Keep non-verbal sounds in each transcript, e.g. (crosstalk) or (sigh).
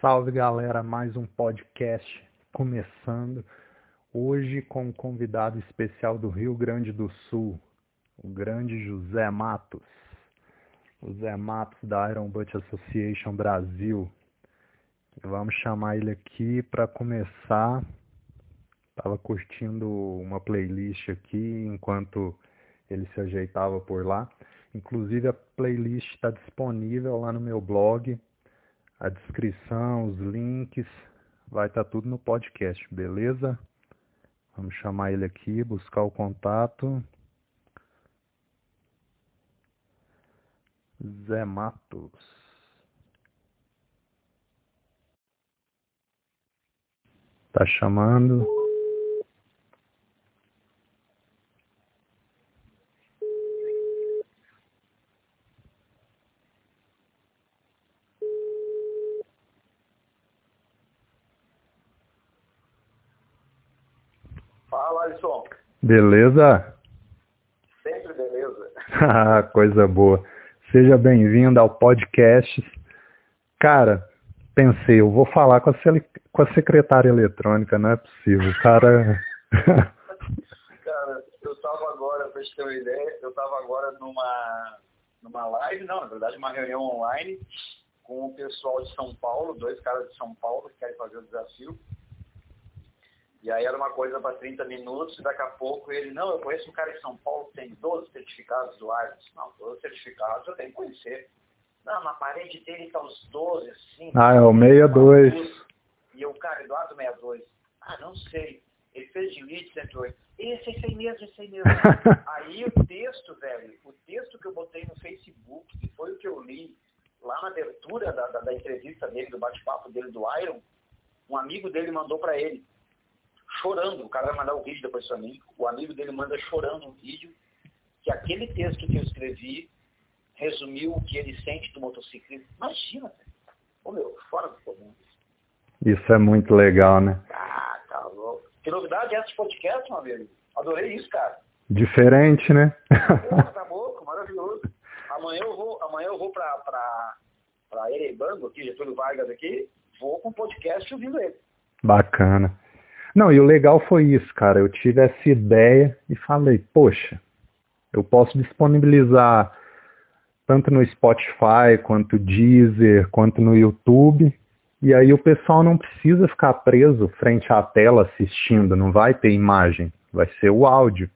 Salve galera, mais um podcast começando. Hoje com um convidado especial do Rio Grande do Sul, o grande José Matos. O Zé Matos da Iron Butt Association Brasil. Vamos chamar ele aqui para começar. Estava curtindo uma playlist aqui enquanto ele se ajeitava por lá. Inclusive a playlist está disponível lá no meu blog a descrição, os links, vai estar tá tudo no podcast, beleza? Vamos chamar ele aqui, buscar o contato. Zé Matos. Tá chamando. Alisson? Beleza? Sempre beleza. (laughs) Ah, coisa boa. Seja bem-vindo ao podcast. Cara, pensei, eu vou falar com a, com a secretária eletrônica, não é possível. Cara. (laughs) cara, eu tava agora, pra te ter uma ideia, eu tava agora numa, numa live, não, na verdade, uma reunião online com o pessoal de São Paulo, dois caras de São Paulo que querem fazer o desafio. E aí era uma coisa para 30 minutos, e daqui a pouco ele, não, eu conheço um cara em São Paulo que tem 12 certificados do Arts. Não, 12 certificados eu tenho que conhecer. Não, na parede dele está os 12, assim. Ah, é o 62. E o cara, Eduardo 62. Ah, não sei. Ele fez de lead 108. Esse, esse aí mesmo, esse aí mesmo. (laughs) aí o texto, velho, o texto que eu botei no Facebook, que foi o que eu li lá na abertura da, da, da entrevista dele, do bate-papo dele do Iron, um amigo dele mandou para ele chorando. O cara vai mandar o vídeo depois para mim. O amigo dele manda chorando um vídeo que aquele texto que eu escrevi resumiu o que ele sente do motociclista. Imagina, Ô meu, fora do comum. Isso é muito legal, né? Ah, tá louco. Que novidade é esse podcast, meu amigo? Adorei isso, cara. Diferente, né? Pô, (laughs) tá louco, maravilhoso. Amanhã eu vou, amanhã eu vou pra, pra, pra Erebango, aqui, Getúlio Vargas aqui, vou com o podcast ouvindo ele. Bacana. Não, e o legal foi isso, cara. Eu tive essa ideia e falei, poxa, eu posso disponibilizar tanto no Spotify, quanto Deezer, quanto no YouTube. E aí o pessoal não precisa ficar preso frente à tela assistindo, não vai ter imagem, vai ser o áudio.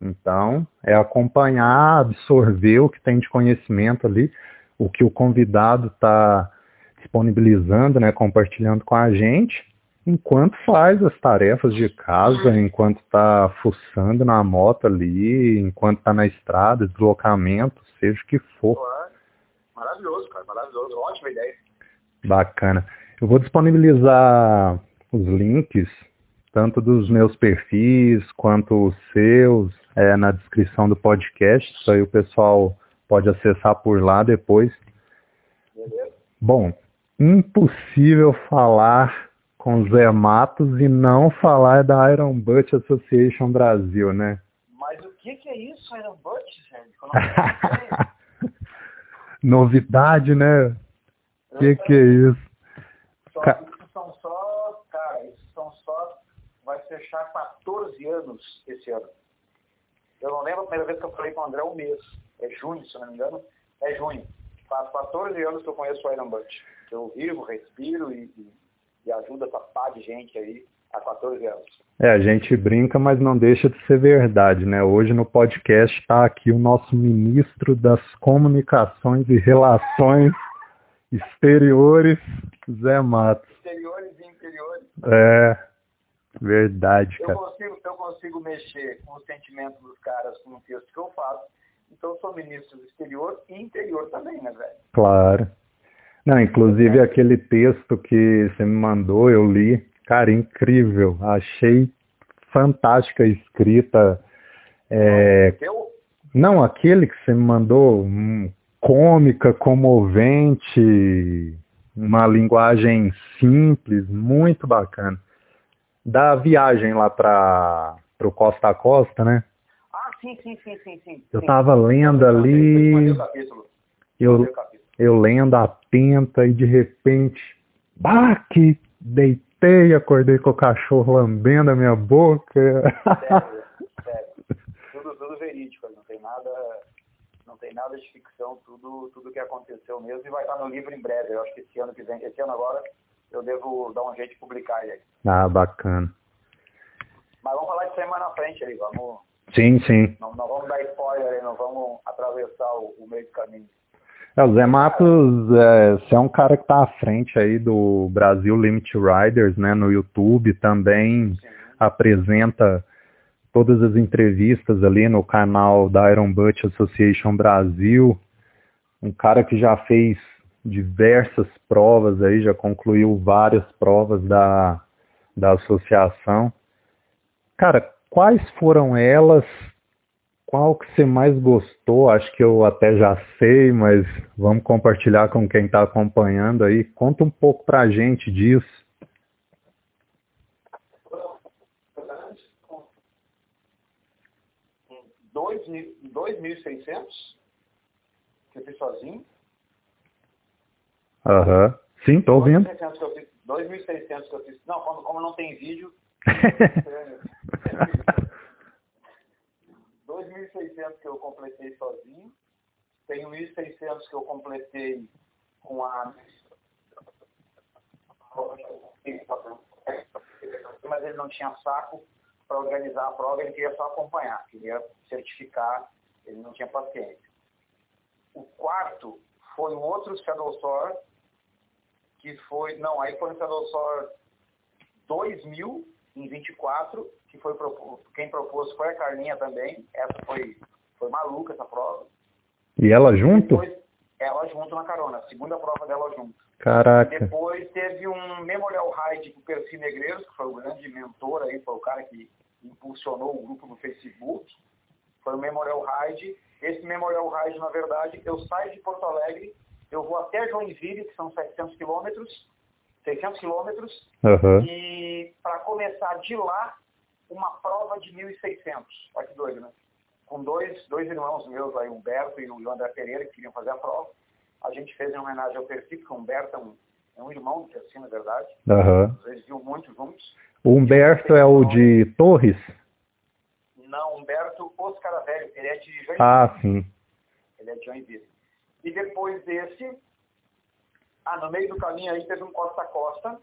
Então, é acompanhar, absorver o que tem de conhecimento ali, o que o convidado está disponibilizando, né, compartilhando com a gente, enquanto faz as tarefas de casa, enquanto está fuçando na moto ali, enquanto está na estrada, deslocamento, seja o que for. Maravilhoso, cara, maravilhoso. Ótima ideia. Bacana. Eu vou disponibilizar os links, tanto dos meus perfis quanto os seus, é, na descrição do podcast. Isso aí o pessoal pode acessar por lá depois. Beleza. Bom, impossível falar com Zé Matos e não falar da Iron Butt Association Brasil, né? Mas o que, que é isso, Iron Butt, gente? (laughs) Novidade, né? O que, que é isso? Só, Ca... Isso são só, cara, isso são só, vai fechar 14 anos esse ano. Eu não lembro a primeira vez que eu falei com o André um mês. É junho, se não me engano. É junho. Faz 14 anos que eu conheço o Iron Butt. Eu vivo, respiro e, e e ajuda essa pá de gente aí há 14 anos. É, a gente brinca, mas não deixa de ser verdade, né? Hoje no podcast está aqui o nosso ministro das Comunicações e Relações Exteriores, Zé Matos. Exteriores e interiores. É, verdade, eu cara. Consigo, eu consigo mexer com o sentimento dos caras com o texto que eu faço, então eu sou ministro do exterior e interior também, né, velho? Claro. Não, inclusive aquele texto que você me mandou, eu li, cara, incrível. Achei fantástica a escrita. É... Não, aquele que você me mandou, um, cômica, comovente, uma linguagem simples, muito bacana. Da viagem lá para o Costa a Costa, né? Ah, sim, sim, sim, sim. sim eu estava lendo ali. Eu, eu lendo atenta e de repente Bah, que deitei, acordei com o cachorro lambendo a minha boca. Sério, sério. Tudo, tudo verídico, não tem nada, não tem nada de ficção, tudo, tudo que aconteceu mesmo e vai estar no livro em breve. Eu acho que esse ano que vem, esse ano agora, eu devo dar um jeito de publicar ele. Ah, bacana. Mas vamos falar de semana na frente aí, vamos. Sim, sim. Não, não vamos dar spoiler aí, não vamos atravessar o, o meio do caminho. É, o Zé Matos, é, você é um cara que está à frente aí do Brasil Limit Riders, né, no YouTube, também apresenta todas as entrevistas ali no canal da Iron Butt Association Brasil, um cara que já fez diversas provas aí, já concluiu várias provas da, da associação. Cara, quais foram elas? Qual que você mais gostou? Acho que eu até já sei, mas vamos compartilhar com quem está acompanhando aí. Conta um pouco pra gente disso. Dois mil- 2.600 que eu fiz sozinho. Aham. Sim, tô ouvindo. 2.600 que eu fiz. 2.600 que eu fiz. Não, como, como não tem vídeo, (laughs) (laughs) 2.600 que eu completei sozinho. Tem 1.600 que eu completei com a. Mas ele não tinha saco para organizar a prova, ele queria só acompanhar, queria certificar, ele não tinha paciência. O quarto foi um outro Shadow Sword, que foi. Não, aí foi um Shadow Sword 2000 em 24, que foi quem propôs foi a Carlinha também. Essa foi, foi maluca essa prova. E ela junto? Depois, ela junto na carona, a segunda prova dela junto. Caraca. Depois teve um Memorial Ride com o Percy Negreiros, que foi o grande mentor aí, foi o cara que impulsionou o grupo no Facebook. Foi o Memorial Ride. Esse Memorial Ride, na verdade, eu saio de Porto Alegre, eu vou até Joinville, que são 700 quilômetros, 600 quilômetros, Aham. e para começar de lá, uma prova de 1.600. Olha que doido, né? Com dois, dois irmãos meus aí, Humberto e o André Pereira, que queriam fazer a prova. A gente fez em homenagem ao Percy, porque o Humberto é um, é um irmão do Percy, na verdade. Aham. Eles viam muito juntos. O Humberto é o de Torres? Não, Humberto Oscaravelho, ele é de Joinville. Ah, sim. Ele é de Joinville. E depois desse, ah, no meio do caminho aí teve um Costa a Costa,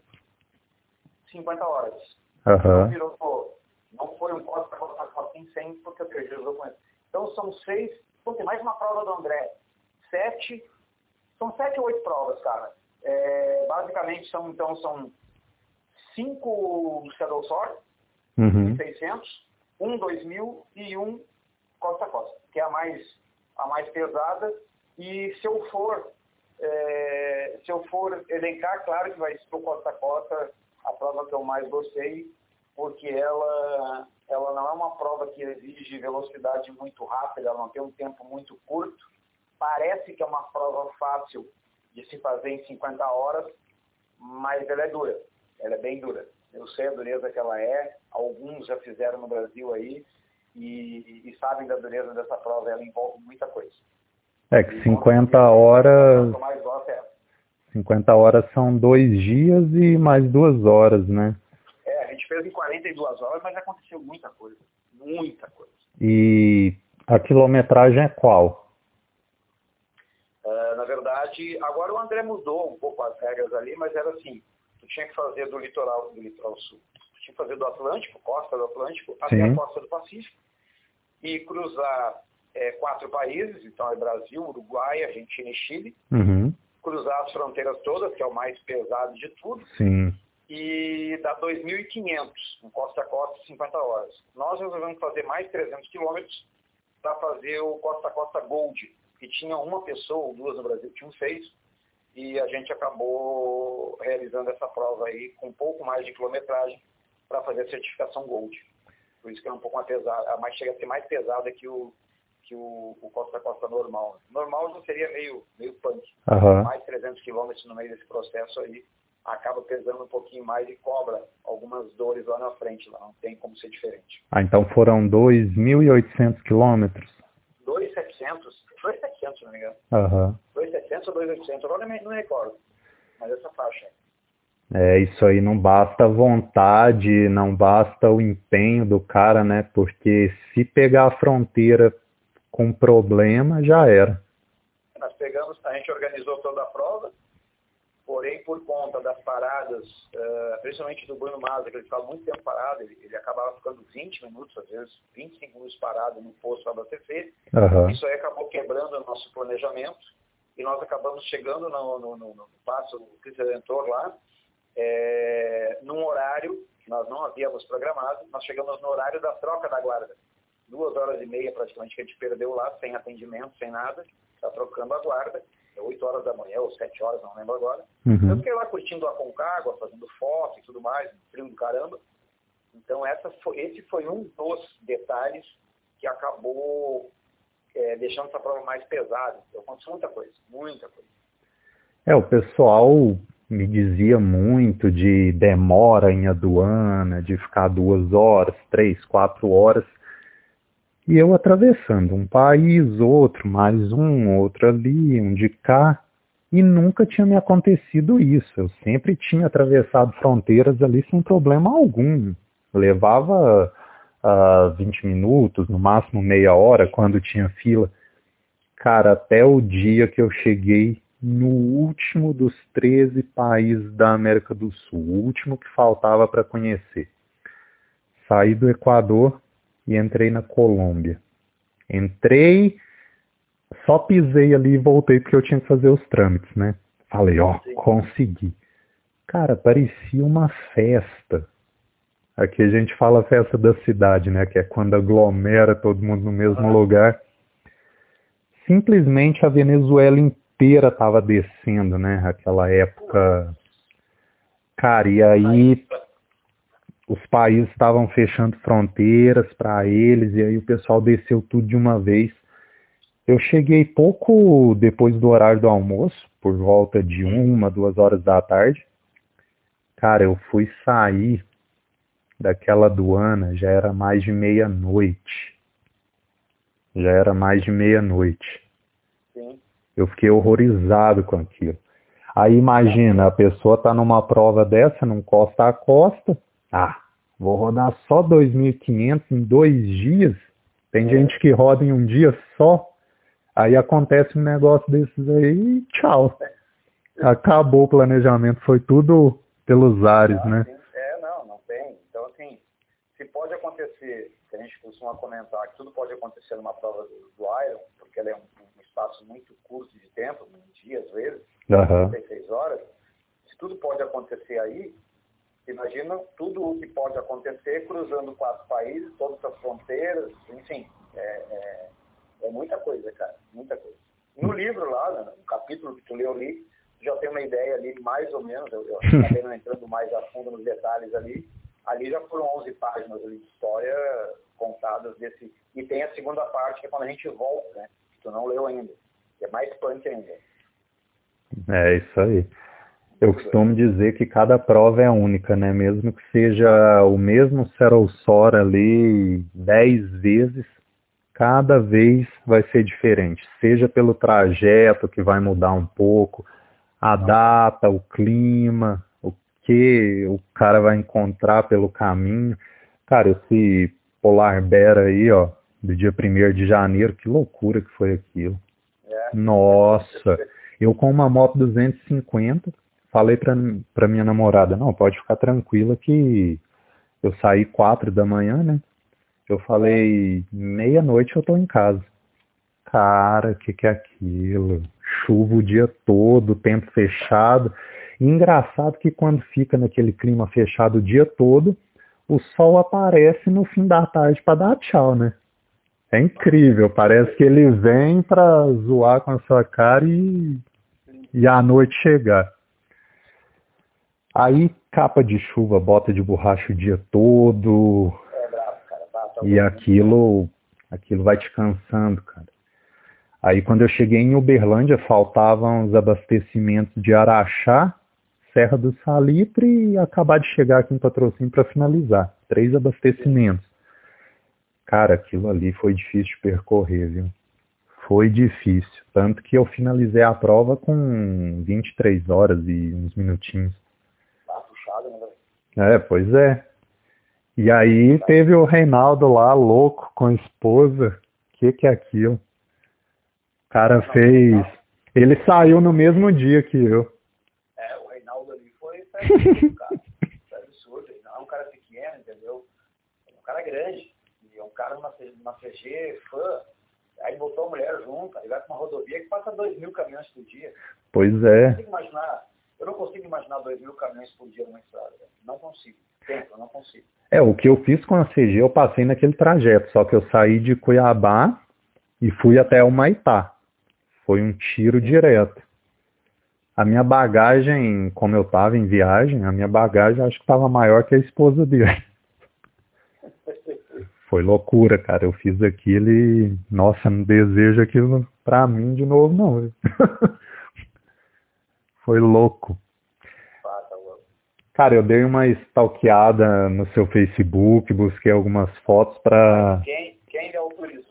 50 horas. Não Aham. virou, não foi um Costa a Costa Costa em 100, porque eu perdi os documentos. Então são seis, pô, tem mais uma prova do André. Sete, são sete ou oito provas, cara. É, basicamente são, então, são cinco Shadow Sword, Uhum. 600, um 2000 e um Costa a Costa, que é a mais, a mais pesada. E se eu for, é, se eu for elencar, claro que vai ser o Costa a Costa a prova que eu mais gostei, porque ela, ela não é uma prova que exige velocidade muito rápida, ela não tem um tempo muito curto. Parece que é uma prova fácil de se fazer em 50 horas, mas ela é dura, ela é bem dura. Eu sei a dureza que ela é, alguns já fizeram no Brasil aí e, e sabem da dureza dessa prova, ela envolve muita coisa. É que 50 horas, O que eu mais gosto é essa. 50 horas são dois dias e mais duas horas, né? Fez em 42 horas, mas aconteceu muita coisa, muita coisa. E a quilometragem é qual? É, na verdade, agora o André mudou um pouco as regras ali, mas era assim, tu tinha que fazer do litoral, do litoral sul, tu tinha que fazer do Atlântico, costa do Atlântico, até Sim. a costa do Pacífico, e cruzar é, quatro países, então é Brasil, Uruguai, Argentina e Chile, Uhum. cruzar as fronteiras todas, que é o mais pesado de tudo, Sim. E dá 2.500, um costa a costa, 50 horas. Nós resolvemos fazer mais 300 quilômetros para fazer o costa a costa Gold, que tinha uma pessoa ou duas no Brasil, tinham seis, e a gente acabou realizando essa prova aí com um pouco mais de quilometragem para fazer a certificação Gold. Por isso que é um pouco mais pesada, mais chega a ser mais pesada que o que o, o costa a costa normal. Normal já seria meio meio punk Aham. mais 300 quilômetros no meio desse processo aí, acaba pesando um pouquinho mais e cobra algumas dores lá na frente, lá não tem como ser diferente. Ah, então foram 2.800 quilômetros? 2,700, 2,700 se não me engano, Aham. 2,700 ou 2,800, agora não me- recordo, mas essa faixa. aí. É, isso aí não basta a vontade, não basta o empenho do cara, né? Porque se pegar a fronteira com problema, já era. Nós pegamos, a gente organizou toda a prova, porém por conta das paradas, uh, principalmente do Bruno Maza, que ele ficava muito tempo parado, ele, ele, acabava ficando 20 minutos, às vezes 25 minutos parado no posto abastecer, uhum. isso aí acabou quebrando o nosso planejamento, e nós acabamos chegando no, no, no, no passo Cristo Redentor lá, é, num horário que nós não havíamos programado, nós chegamos no horário da troca da guarda. Duas horas e meia praticamente que a gente perdeu lá, sem atendimento, sem nada, está trocando a guarda, 8 horas da manhã ou 7 horas, não lembro agora. Uhum. Eu fiquei lá curtindo a Concagua, fazendo foto e tudo mais, frio do caramba. Então essa foi, esse foi um dos detalhes que acabou é, deixando essa prova mais pesada. Então, aconteceu muita coisa, muita coisa. É, o pessoal me dizia muito de demora em aduana, de ficar duas horas, três, quatro horas. E eu atravessando um país, outro, mais um, outro ali, um de cá, e nunca tinha me acontecido isso. Eu sempre tinha atravessado fronteiras ali sem problema algum. Levava uh, 20 minutos, no máximo meia hora, quando tinha fila. Cara, até o dia que eu cheguei no último dos 13 países da América do Sul, o último que faltava para conhecer. Saí do Equador e entrei na Colômbia. Entrei, só pisei ali e voltei porque eu tinha que fazer os trâmites, né? Falei, ó, consegui. Cara, parecia uma festa. Aqui a gente fala festa da cidade, né? Que é quando aglomera todo mundo no mesmo ah. lugar. Simplesmente a Venezuela inteira estava descendo, né? Aquela época. Cara, e aí os países estavam fechando fronteiras para eles, e aí o pessoal desceu tudo de uma vez. Eu cheguei pouco depois do horário do almoço, por volta de uma, duas horas da tarde. Cara, eu fui sair daquela aduana já era mais de meia-noite. Já era mais de meia-noite. Eu fiquei horrorizado com aquilo. Aí imagina, a pessoa está numa prova dessa, num costa a costa. Ah, vou rodar só 2.500 em dois dias. Tem é. gente que roda em um dia só. Aí acontece um negócio desses aí e tchau. Acabou o planejamento, foi tudo pelos ares, né? pode acontecer, que a gente costuma comentar, que tudo pode acontecer numa prova do, do Iron, porque ela é um, um, espaço muito curto de tempo, um dia às vezes, uhum. 36 horas, se tudo pode acontecer aí, imagina tudo o que pode acontecer cruzando quatro países, todas as fronteiras, enfim, é, é, é muita coisa, cara, muita coisa. No livro lá, né, no capítulo que tu leu ali, já tem uma ideia ali, mais ou menos, eu, eu acabei não entrando mais a fundo nos detalhes ali, ali já foram 11 páginas de história contadas desse. E tem a segunda parte, que é quando a gente volta, né? Que tu não leu ainda. Que é mais punk ainda. É isso aí. Eu costumo dizer que cada prova é única, né? Mesmo que seja o mesmo Serosor ali dez vezes, cada vez vai ser diferente. Seja pelo trajeto que vai mudar um pouco, a data, o clima, que o cara vai encontrar pelo caminho. Cara, esse Polar Bear aí, ó, do dia 1 de janeiro, que loucura que foi aquilo. É. Nossa, eu com uma moto 250, falei pra, pra minha namorada, não, pode ficar tranquila que eu saí quatro da manhã, né? Eu falei, meia-noite eu tô em casa. Cara, o que, que é aquilo? Chuva o dia todo, tempo fechado. E engraçado que quando fica naquele clima fechado o dia todo, o sol aparece no fim da tarde para dar tchau, né? É incrível, parece que ele vem para zoar com a sua cara e, e a noite chegar. Aí capa de chuva, bota de borracha o dia todo. E aquilo, aquilo vai te cansando, cara. Aí quando eu cheguei em Uberlândia, faltavam os abastecimentos de Araxá Serra do Salitre e acabar de chegar aqui em Patrocínio para finalizar. Três abastecimentos. Cara, aquilo ali foi difícil de percorrer, viu? Foi difícil. Tanto que eu finalizei a prova com 23 horas e uns minutinhos. É, pois é. E aí teve o Reinaldo lá, louco, com a esposa. O que, que é aquilo? O cara fez. Ele saiu no mesmo dia que eu. É, o Reinaldo ali foi cara. Foi absurdo. Não é um cara pequeno, entendeu? É um cara grande. E é um cara numa, numa CG, fã. Aí botou a mulher junto, tá ligado? Com uma rodovia que passa 2 mil caminhões por dia. Pois é. Eu não consigo imaginar, eu não consigo imaginar 2 mil caminhões por dia numa estrada. Não consigo. Tempo, não consigo. É, o que eu fiz com a CG, eu passei naquele trajeto, só que eu saí de Cuiabá e fui até o Maitá. Foi um tiro direto. A minha bagagem, como eu estava em viagem, a minha bagagem acho que estava maior que a esposa dele. (laughs) Foi loucura, cara. Eu fiz aquilo e, nossa, não desejo aquilo pra mim de novo, não. (laughs) Foi louco. Cara, eu dei uma stalkeada no seu Facebook, busquei algumas fotos pra... Quem, quem autorizou?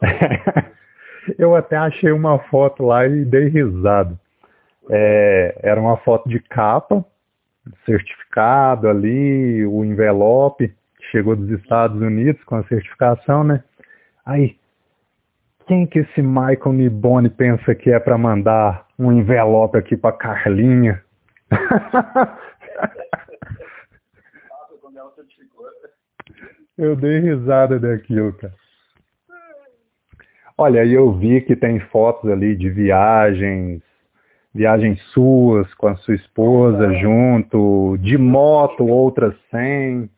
(laughs) eu até achei uma foto lá e dei risada. É, era uma foto de capa, certificado ali, o envelope chegou dos Estados Unidos com a certificação, né? Aí, quem que esse Michael Niboni pensa que é para mandar um envelope aqui para Carlinha? eu dei risada daquilo, cara. Olha, eu vi que tem fotos ali de viagens, viagens suas com a sua esposa junto, de moto, outras sem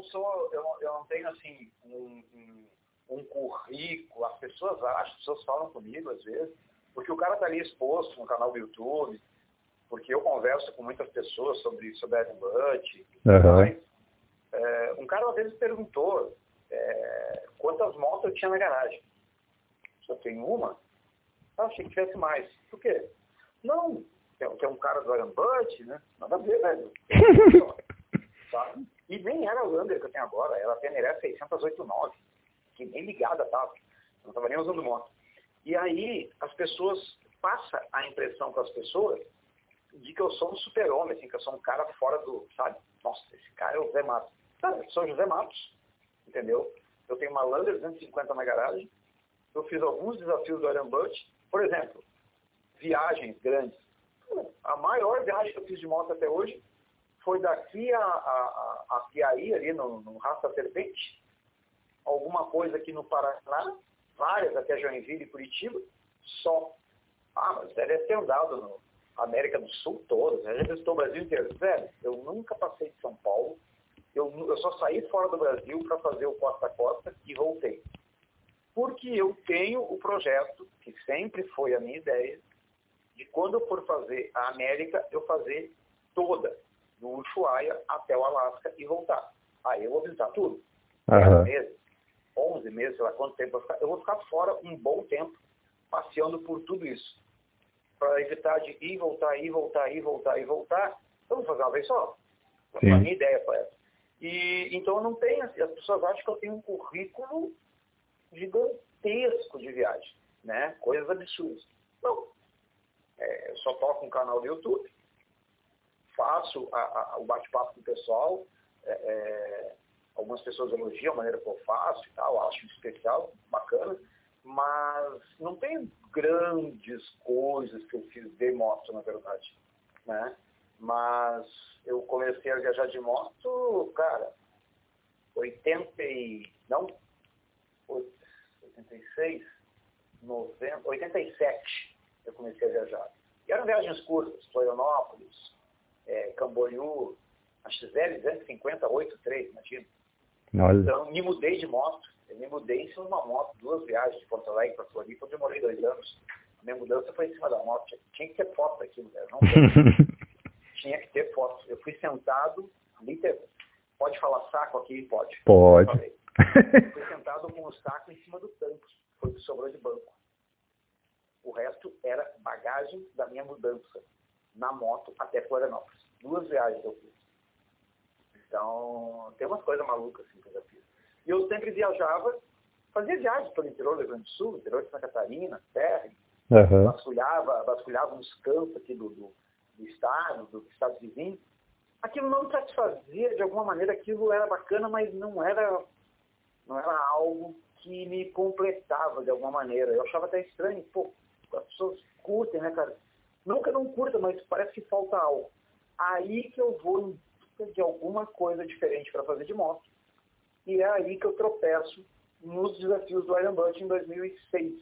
não sou, eu não, eu não tenho assim um, um, um, currículo, as pessoas acham, as pessoas falam comigo às vezes, porque o cara está ali exposto no canal do YouTube, porque eu converso com muitas pessoas sobre, sobre Ed Butt, uhum. é, um cara uma vez perguntou é, quantas motos eu tinha na garagem. Só tenho uma? Ah, achei que tivesse mais. Por quê? Não, tem, tem um cara do Iron Butt, né? Nada a ver, velho. (laughs) Sabe? E nem era a Lander que eu tenho agora, era a Teneré 689, que nem ligada estava. Não estava nem usando moto. E aí as pessoas, passa a impressão para as pessoas de que eu sou um super-homem, assim, que eu sou um cara fora do, sabe? Nossa, esse cara é o Zé Matos. Sabe, eu sou José Matos, entendeu? Eu tenho uma Lander 250 na garagem, eu fiz alguns desafios do Iron Butt, por exemplo, viagens grandes. A maior viagem que eu fiz de moto até hoje foi daqui a, a, a Piaí, ali no, no da Serpente, alguma coisa aqui no Paraná, várias até Joinville e Curitiba, só. Ah, mas deve ter andado no América do Sul toda, já visitou o Brasil inteiro. Velho, eu nunca passei de São Paulo, eu, eu só saí fora do Brasil para fazer o Costa a Costa e voltei. Porque eu tenho o projeto, que sempre foi a minha ideia, de quando eu for fazer a América, eu fazer toda do Ushuaia até o Alasca e voltar. Aí eu vou visitar tudo. Uhum. meses, 11 meses, sei lá quanto tempo eu vou, ficar, eu vou ficar fora um bom tempo, passeando por tudo isso. Para evitar de ir, voltar, ir, voltar, ir, voltar, e voltar, eu vou fazer uma vez só. Sim. A minha ideia foi essa. E, então eu não tenho, as pessoas acham que eu tenho um currículo gigantesco de viagem, né? Coisas absurdas. Não. É, eu só toco um canal do YouTube, faço a, a, o bate-papo com o pessoal. É, é, algumas pessoas elogiam a maneira que eu faço e tal, acho especial, bacana, mas não tem grandes coisas que eu fiz de moto, na verdade. Né? Mas eu comecei a viajar de moto, cara, 80 e... não? 86, 90, 87 eu comecei a viajar. E eram viagens curtas, Florianópolis, é, Camboriú, a XL 250-83, imagina. Olha. Então, me mudei de moto. Eu me mudei em cima de uma moto, duas viagens de Porto Alegre para Floripa, eu morei dois anos. A minha mudança foi em cima da moto. Tinha que ter foto daquilo, né? Não (laughs) tinha que ter foto. Eu fui sentado, literalmente. Pode falar saco aqui? Pode. Pode. fui sentado com o saco em cima do tanque. Foi o que sobrou de banco. O resto era bagagem da minha mudança na moto até Florianópolis. Duas viagens eu fiz. Então, tem umas coisas malucas assim que eu já fiz. E eu sempre viajava, fazia viagens pelo interior do Rio Grande do Sul, interior de Santa Catarina, terra, uhum. vasculhava, vasculhava uns campos aqui do, do, do estado, do estado vizinho. aquilo não me satisfazia, de alguma maneira aquilo era bacana, mas não era, não era algo que me completava de alguma maneira. Eu achava até estranho, pô, as pessoas curtem, né, cara? Eu não curta, mas parece que falta algo. Aí que eu vou de alguma coisa diferente para fazer de moto. E é aí que eu tropeço nos desafios do Iron Butt em 2006.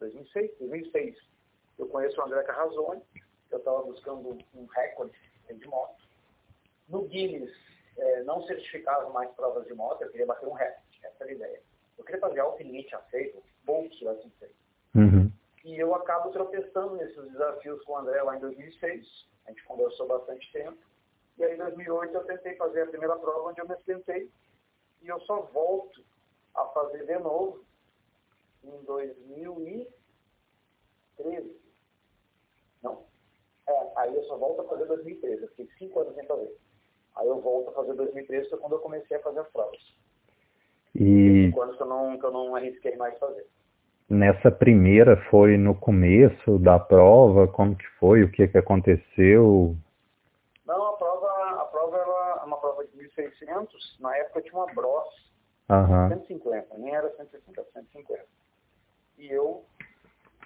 2006? 2006. Eu conheço o André Carrazone, eu estava buscando um recorde de moto. No Guinness, é, não certificava mais provas de moto, eu queria bater um recorde, essa era a ideia. Eu queria fazer algo que ninguém tinha feito, poucos tinham feito. Uhum. E eu acabo tropeçando nesses desafios com o André lá em 2006. A gente conversou bastante tempo. E aí em 2008 eu tentei fazer a primeira prova onde eu me acidentei. E eu só volto a fazer de novo em 2013. Não. É, aí eu só volto a fazer 2013. Eu fiquei cinco anos sem fazer. Aí eu volto a fazer 2013, foi quando eu comecei a fazer as provas. E... Cinco anos que eu não, que eu não arrisquei mais fazer. Nessa primeira foi no começo da prova? Como que foi? O que que aconteceu? 600, na época tinha uma Bros uhum. 150, nem era 160, 150. E eu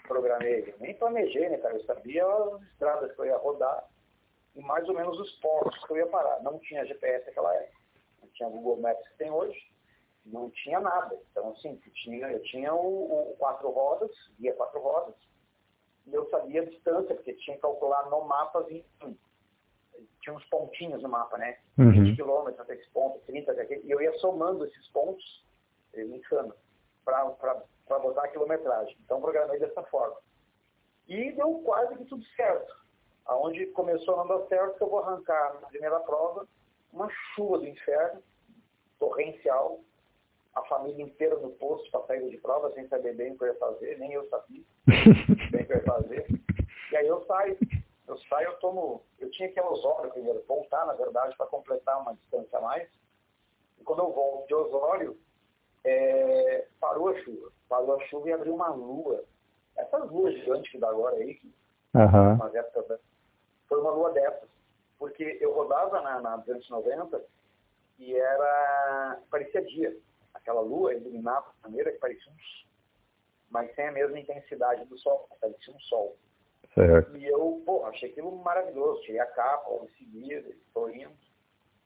programei, nem planejei, né, cara? Eu sabia as estradas que eu ia rodar e mais ou menos os pontos que eu ia parar. Não tinha GPS naquela época, não tinha Google Maps que tem hoje, não tinha nada. Então, assim, eu tinha, eu tinha o, o quatro rodas, guia quatro rodas, e eu sabia a distância, porque tinha que calcular no mapa 21 tinha uns pontinhos no mapa, né? Uhum. 20 quilômetros até esse ponto, 30, e eu ia somando esses pontos, insano, para botar a quilometragem. Então, programei dessa forma. E deu quase que tudo certo. Aonde começou a não dar certo, que eu vou arrancar na primeira prova uma chuva do inferno, torrencial, a família inteira no posto para sair de prova, sem saber bem o que eu ia fazer, nem eu sabia (laughs) bem o que eu ia fazer. E aí eu saio, eu saio, eu tomo, eu tinha que ir a Osório primeiro, voltar, na verdade, para completar uma distância a mais. E quando eu volto de Osório, é, parou a chuva. Parou a chuva e abriu uma lua. Essas luas gigantes que dá agora aí, que uhum. umas épocas, foi uma lua dessas. Porque eu rodava na, na 290 e era. parecia dia aquela lua iluminava de maneira que parecia um mas sem a mesma intensidade do sol, parecia um sol. Certo. E eu, pô, achei aquilo maravilhoso, tirei a capa logo em seguida, estou indo.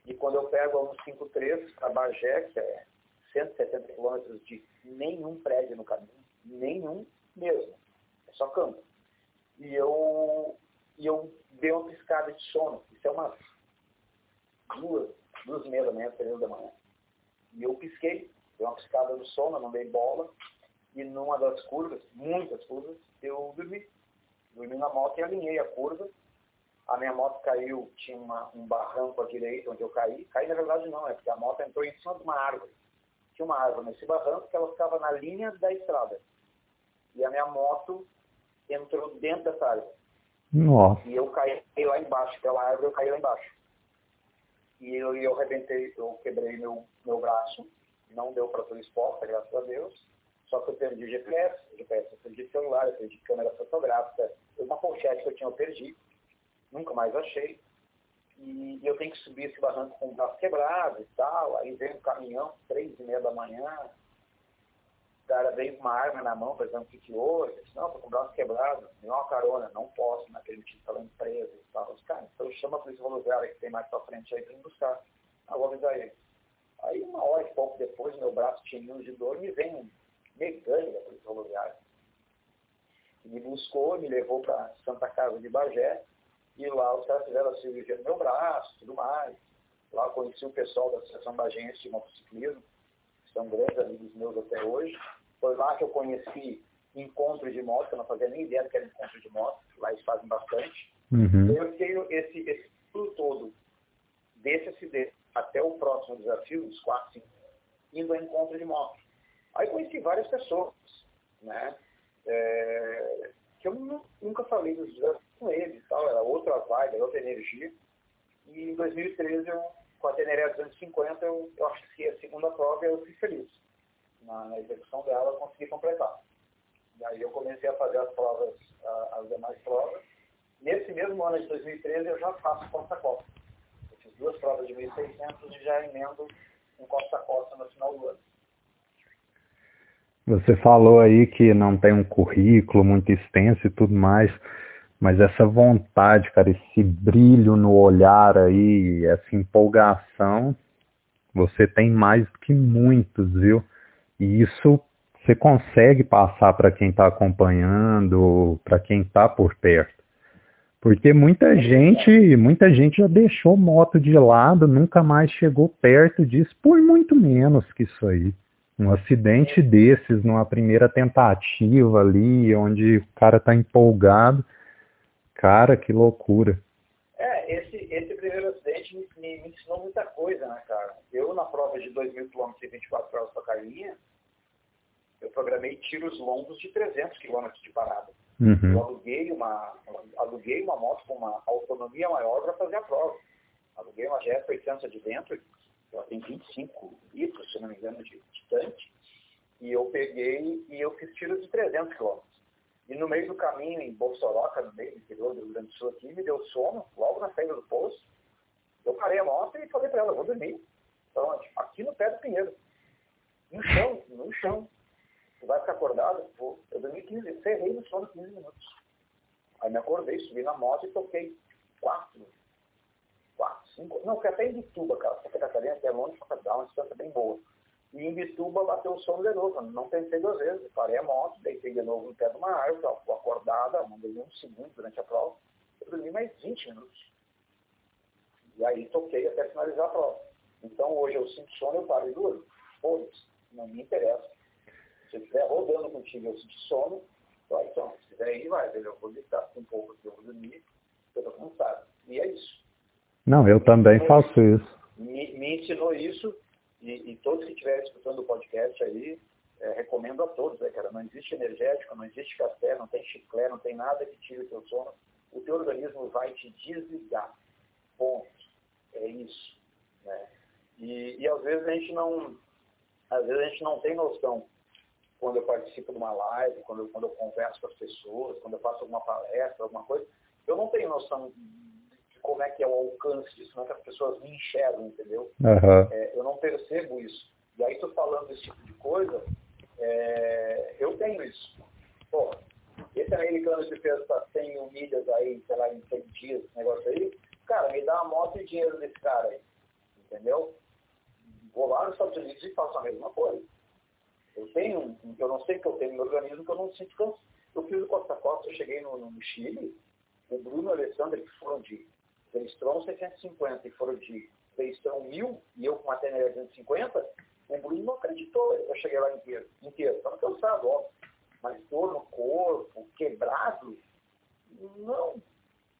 E quando eu pego a 153 para Bagé, que é 170 quilômetros de nenhum prédio no caminho, nenhum mesmo, é só campo. E eu, e eu dei uma piscada de sono, isso é umas duas, duas e meia da manhã, três da manhã. E eu pisquei, dei uma piscada no sono, não dei bola, e numa das curvas, muitas curvas, eu dormi. Dormi na moto e alinhei a curva. A minha moto caiu, tinha uma, um barranco à direita onde eu caí. Caí na verdade não, é porque a moto entrou em cima de uma árvore. Tinha uma árvore nesse barranco que ela ficava na linha da estrada. E a minha moto entrou dentro dessa árvore. Nossa. E eu caí lá embaixo, pela árvore eu caí lá embaixo. E eu, eu arrebentei, eu quebrei meu, meu braço não deu para transporte, graças a Deus. Só que eu perdi GPS, GPS eu perdi celular, eu perdi câmera fotográfica, uma pochete que eu tinha eu perdi, nunca mais achei. E, e eu tenho que subir esse barranco com o braço quebrado e tal. Aí vem um caminhão, três e meia da manhã, o cara veio uma arma na mão, fazendo que que houve? Eu disse, não, tô com o braço quebrado, me uma carona, não posso, não é permitido empresa e tal. Os caras, então chama a polícia que tem mais pra frente aí pra me buscar. Ah, vou avisar ele. Aí, uma hora e pouco depois, meu braço tinha de dor, me vem Polícia Rodoviária. Me buscou, me levou para Santa Casa de Bagé, e lá os caras fizeram a cirurgia no meu braço, tudo mais. Lá conheci o pessoal da Associação Bagense de Motociclismo, que são grandes amigos meus até hoje. Foi lá que eu conheci encontro de moto, que eu não fazia nem ideia do que era encontro de moto, lá eles fazem bastante. Uhum. Eu fiquei esse, esse todo desse acidente até o próximo desafio, uns 4, 5 indo a encontro de moto. Aí conheci várias pessoas, né? É, que eu nunca falei dos com eles, tal, era outra vibe, outra energia. E em 2013, eu, com a Teneré 250, eu, eu acho que a segunda prova eu fui feliz. Na, na execução dela, eu consegui completar. E aí eu comecei a fazer as provas, as demais provas. Nesse mesmo ano de 2013, eu já faço Costa Copa de 1.600 e já emendo um costa a costa no final do ano. Você falou aí que não tem um currículo muito extenso e tudo mais, mas essa vontade, cara, esse brilho no olhar aí, essa empolgação, você tem mais do que muitos, viu? E isso você consegue passar para quem está acompanhando, para quem está por perto. Porque muita gente, muita gente já deixou moto de lado, nunca mais chegou perto disso, por muito menos que isso aí. Um acidente desses, numa primeira tentativa ali, onde o cara está empolgado, cara, que loucura. É, esse, esse primeiro acidente me, me, me ensinou muita coisa, né, cara? Eu, na prova de 2 mil km e 24 horas para Carlinha, eu programei tiros longos de 300 km de parada. Uhum. Eu aluguei uma, aluguei uma moto com uma autonomia maior para fazer a prova. Aluguei uma GS 800 de dentro, ela tem 25 litros, se não me engano, de, de tanque. E eu peguei e eu fiz tiros de 300 km. E no meio do caminho, em Bolsoroca, no meio do interior do Rio Grande do Sul aqui, me deu sono, logo na saída do poço. Eu parei a moto e falei para ela, vou dormir. Então, aqui no pé do pinheiro. No chão, no chão. Tu vai ficar acordado? Vou. Eu dormi 15, ferrei no sono 15 minutos. Aí me acordei, subi na moto e toquei quatro, não, fui até em Bituba, cara. Santa Catarina, é longe para dar uma distância bem boa. E em Bituba bateu o sono de novo. Não pensei duas vezes. Parei a moto, deitei de novo no pé de uma árvore, acordada, não dei um segundo durante a prova. Eu dormi mais 20 minutos. E aí toquei até finalizar a prova. Então hoje eu sinto sono, eu paro e durmo. Foda-se, não me interessa. Se eu estiver rodando contigo eu sinto sono, então, se quiser ir, vai, eu vou deitar um pouco que eu vou dormir, eu estou cansado. E é isso. Não, eu também então, faço isso. Me, me ensinou isso e, e, todos que estiverem escutando o podcast aí, é, recomendo a todos, né, cara? Não existe energético, não existe café, não tem chiclete, não tem nada que tire o teu sono. O teu organismo vai te desligar. Ponto. É isso. Né? E, e às vezes a gente não, às vezes a gente não tem noção quando eu participo de uma live, quando eu, quando eu converso com as pessoas, quando eu faço alguma palestra, alguma coisa, eu não tenho noção como é que é o alcance disso, como é que as pessoas me enxergam, entendeu? Uhum. É, eu não percebo isso. E aí, tu falando desse tipo de coisa, é, eu tenho isso. Pô, esse americano que fez 100 mil milhas aí, sei lá, em 100 dias, esse negócio aí, cara, me dá uma moto e dinheiro desse cara aí, entendeu? Vou lá nos Estados Unidos e faço a mesma coisa. Eu tenho, eu não sei que eu tenho no organismo que eu não sinto cansaço. Eu fiz o Costa Costa, eu cheguei no, no Chile, o Bruno e o Alessandro, que foram de Tristron 650 e foram de Tristron 1000 e eu com uma TNR 250, o Bruno não acreditou. Eu cheguei lá inteiro. inteiro. Estava cansado, óbvio. Mas dor no corpo, quebrado, não.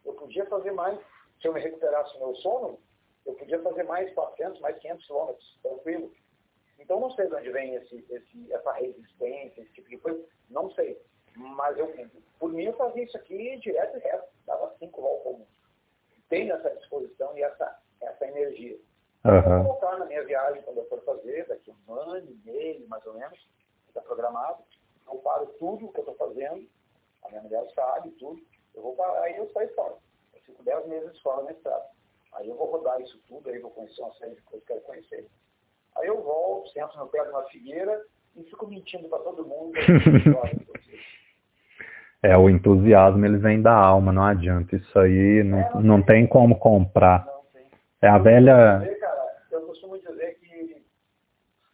Eu podia fazer mais. Se eu me recuperasse o meu sono, eu podia fazer mais 400, mais 500 quilômetros, tranquilo. Então não sei de onde vem esse, esse, essa resistência, esse tipo de coisa. Não sei. Mas eu, por mim, eu fazia isso aqui direto e reto. Dava 5 voltas tenho essa disposição e essa, essa energia. Uhum. Vou voltar na minha viagem quando eu for fazer, daqui um ano e meio, mais ou menos, está programado. Eu paro tudo o que eu estou fazendo, a minha mulher sabe tudo, eu vou parar, aí eu saio fora. Eu fico 10 meses fora na estrada. Aí eu vou rodar isso tudo, aí vou conhecer uma série de coisas que eu quero conhecer. Aí eu volto, sento no pé de uma figueira e fico mentindo para todo mundo. (laughs) É, o entusiasmo ele vem da alma, não adianta. Isso aí não, não tem como comprar. É a velha. Eu costumo dizer que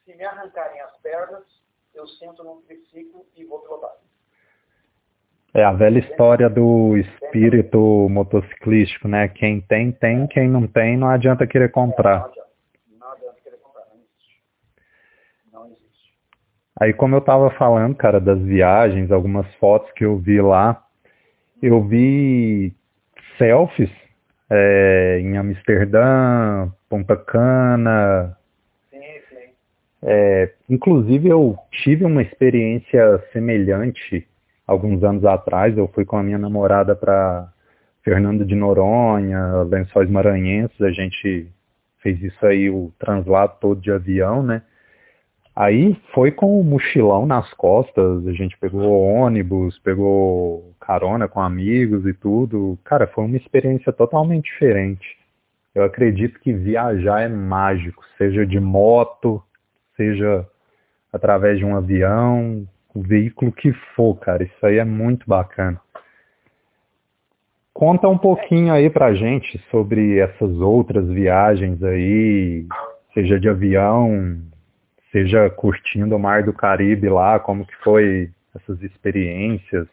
se me arrancarem as pernas, eu sinto num triciclo e vou pilotar. É a velha história do espírito motociclístico, né? Quem tem, tem, quem não tem, não adianta querer comprar. Não adianta, não adianta querer comprar, não existe. Não existe. Aí como eu estava falando, cara, das viagens, algumas fotos que eu vi lá, eu vi selfies é, em Amsterdã, Ponta Cana. Sim, sim. É, inclusive eu tive uma experiência semelhante alguns anos atrás. Eu fui com a minha namorada para Fernando de Noronha, Lençóis Maranhenses. A gente fez isso aí, o translado todo de avião, né? Aí foi com o mochilão nas costas, a gente pegou ônibus, pegou carona com amigos e tudo. Cara, foi uma experiência totalmente diferente. eu acredito que viajar é mágico, seja de moto, seja através de um avião, o veículo que for, cara. Isso aí é muito bacana. Conta um pouquinho aí pra gente sobre essas outras viagens aí, seja de avião, seja curtindo o Mar do Caribe lá, como que foi essas experiências?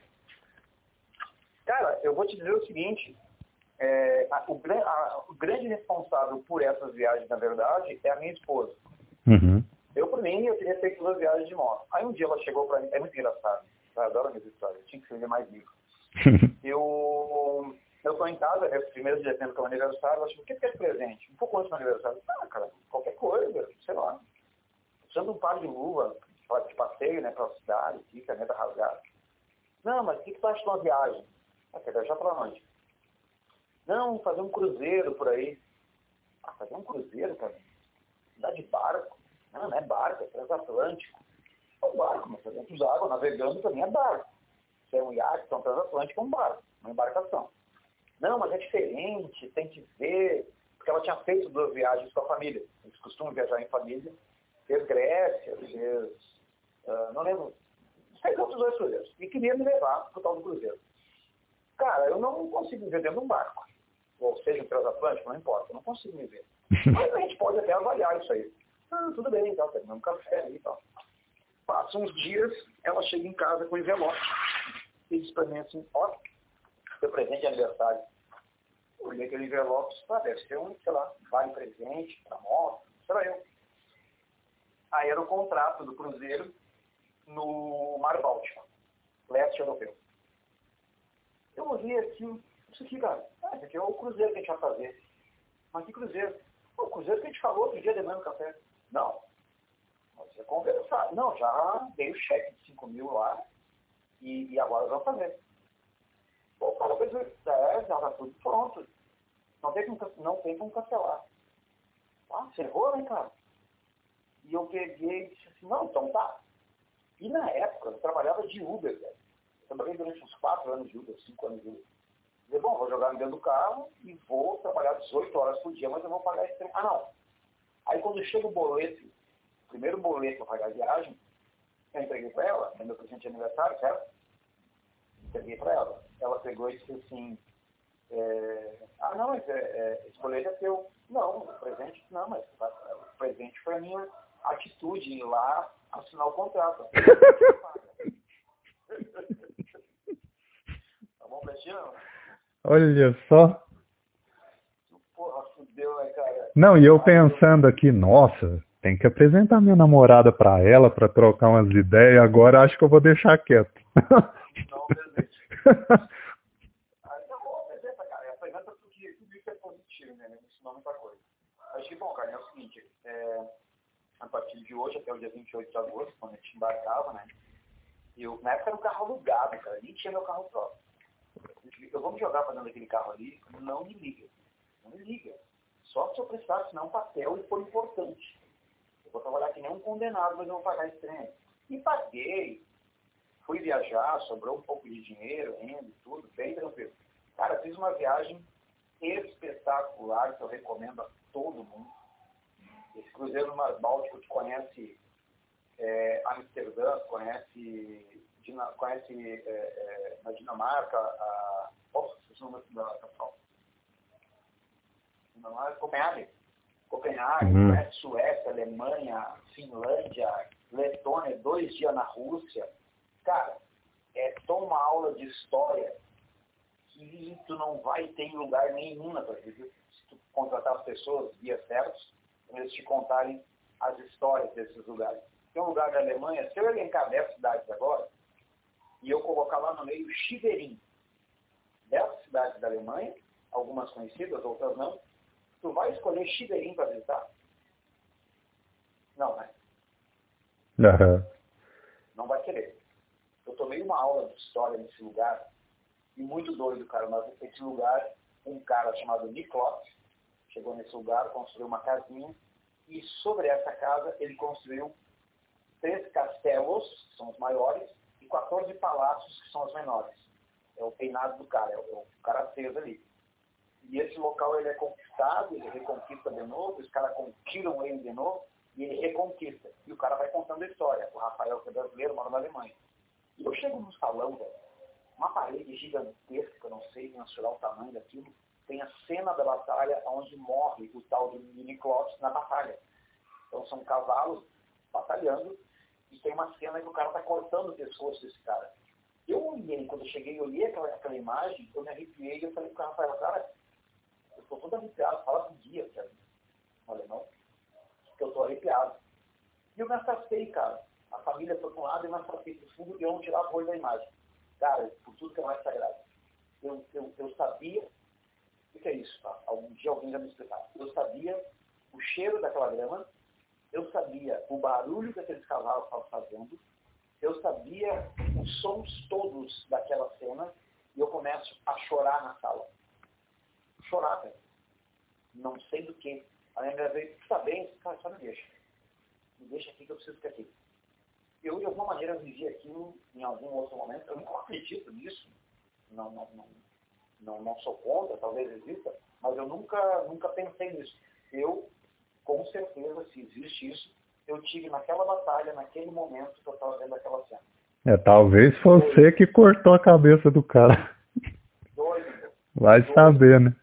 Cara, eu vou te dizer o seguinte, é, a, o, a, o, grande responsável por essas viagens, na verdade, é a minha esposa. Uhum. Eu, por mim, eu teria feito duas viagens de moto. Aí um dia ela chegou para mim, é muito engraçado, eu adoro minhas histórias, tinha que escrever mais livro. (laughs) eu eu estou em casa, é o primeiro de dezembro que é o aniversário, ela chegou, o que de presente? Um pouco antes do aniversário. Ah, cara, qualquer coisa, sei lá. De um par de luva, de passeio, né, para a cidade, aqui, caneta rasgada. Não, mas o que, que tu acha de uma viagem? Ah, quer viajar para onde? Não, fazer um cruzeiro por aí. Ah, fazer um cruzeiro, cara? Andar de barco? Não, não é barco, é transatlântico. É um barco, mas dentro da água, navegando também é barco. Se é um iate, então transatlântico é um barco, uma embarcação. Não, mas é diferente, tem que ver. Porque ela tinha feito duas viagens com a família. Eles costumam viajar em família. Fez Grécia, fez. Uh, não lembro. Fez outros dois cruzeiros. E queria me levar para o tal do cruzeiro. Cara, eu não consigo viver dentro de um barco. Ou seja, um transatlântico, não importa. Eu não consigo me ver. (laughs) Mas a gente pode até avaliar isso aí. Ah, tudo bem, então, terminamos um café e tal. Passam uns dias, ela chega em casa com envelope. E diz para mim assim, ó, seu presente de aniversário. Olhei aquele envelope, ah, deve ser um, sei lá, vale presente para moto, sei lá eu. Aí era o contrato do Cruzeiro no Mar Báltico, leste europeu. Eu ouvi assim, isso aqui, cara, ah, aqui é o Cruzeiro que a gente vai fazer. Mas que Cruzeiro? O Cruzeiro que a gente falou outro dia de manhã no café. Não. Você conversar. Não, já dei o cheque de 5 mil lá e, e agora vamos fazer. O cara fez o é, já tá tudo pronto. Não tem como, não tem como cancelar. Ah, você errou, né, cara? E eu peguei e disse assim, não, então tá. E na época, eu trabalhava de Uber, velho. Eu trabalhei durante uns 4 anos de Uber, 5 anos de Uber. Falei, bom, vou jogar dentro do carro e vou trabalhar 18 horas por dia, mas eu vou pagar esse tempo. Ah, não. Aí quando chega o boleto, o primeiro boleto para pagar a viagem, eu entreguei para ela, é meu presente de aniversário, certo? Entreguei para ela ela pegou e disse assim, é, ah, não, mas é, é, esse boleto é teu. Não, o presente, não, mas o presente foi a minha atitude, ir lá assinar o contrato. (laughs) tá bom, Betinho? Olha só. Porra, fudeu, né, cara? Não, e eu pensando aqui, nossa, tem que apresentar minha namorada pra ela, pra trocar umas ideias, agora acho que eu vou deixar quieto. Não, (laughs) beleza. Aí tá bom, apresenta, cara. Apresenta porque tudo isso é positivo, né? Me ensinou muita coisa. Acho que, bom, cara, é o seguinte, é, a partir de hoje até o dia 28 de agosto, quando a gente embarcava, né? Eu, na época era um carro alugado, cara, nem tinha meu carro próprio. Eu vou me jogar para dentro daquele carro ali, não me liga. Não me liga. Só se eu precisar assinar um papel e for importante. Eu vou trabalhar que nem um condenado, mas eu vou pagar esse trem. E paguei, fui viajar, sobrou um pouco de dinheiro, renda e tudo, bem tranquilo. Cara, fiz uma viagem espetacular que eu recomendo a todo mundo. Esse cruzeiro no Mar Báltico, tu conhece é, Amsterdã, conhece, conhece é, é, na Dinamarca, a, opa, o nome da capital. Dinamarca, Copenhague. Copenhague, uhum. conhece Suécia, Alemanha, Finlândia, Letônia, dois dias na Rússia Cara, é tão uma aula de história que tu não vai ter em lugar nenhum na tua vida. Se tu contratar as pessoas via certos, eles te contarem as histórias desses lugares. Tem um lugar da Alemanha, se eu elencar 10 cidades agora, e eu colocar lá no meio Chiverim, 10 cidades da Alemanha, algumas conhecidas, outras não, tu vai escolher Chiverim para visitar? Não, né? Uhum. Não vai querer eu tomei uma aula de história nesse lugar, e muito doido, cara, mas esse lugar, um cara chamado Niklot, chegou nesse lugar, construiu uma casinha, e sobre essa casa ele construiu três castelos, que são os maiores, e 14 palácios, que são os menores. É o peinado do cara, é o, é o cara fez ali. E esse local ele é conquistado, ele reconquista de novo, os caras tiram ele de novo e ele reconquista. E o cara vai contando a história. O Rafael, que é brasileiro, mora na Alemanha. E eu chego no salão, velho, uma parede gigantesca, não sei mensurar o tamanho daquilo, tem a cena da batalha onde morre o tal de Miniclops na batalha. Então são cavalos batalhando e tem uma cena que o cara está cortando o pescoço desse cara. Eu olhei, quando eu cheguei, eu olhei aquela, aquela imagem, eu me arrepiei e eu falei para o Rafael, cara, eu estou todo arrepiado, fala com que é um alemão, que eu estou arrepiado. E eu me afastei, cara. A família foi para um lado e eu me afastei para fundo e eu não tirava o olho da imagem. Cara, por tudo que é mais sagrado. Eu, eu, eu sabia o que é isso, tá? Algum dia alguém já me explicar. Eu sabia o cheiro daquela grama, eu sabia o barulho que aqueles cavalos estavam fazendo, eu sabia os sons todos daquela cena e eu começo a chorar na sala. Chorar, velho. Não sei do que. A minha mulher veio, está bem, cara, só me deixa. Me deixa aqui que eu preciso ficar aqui. Eu, de alguma maneira, vivi aquilo em algum outro momento. Eu não acredito nisso. Não, não, não, não, não sou contra, talvez exista, mas eu nunca, nunca pensei nisso. Eu, com certeza, se existe isso, eu tive naquela batalha, naquele momento que eu estava vendo aquela cena. É, talvez fosse você que cortou a cabeça do cara. Doido. Vai doido, saber, né?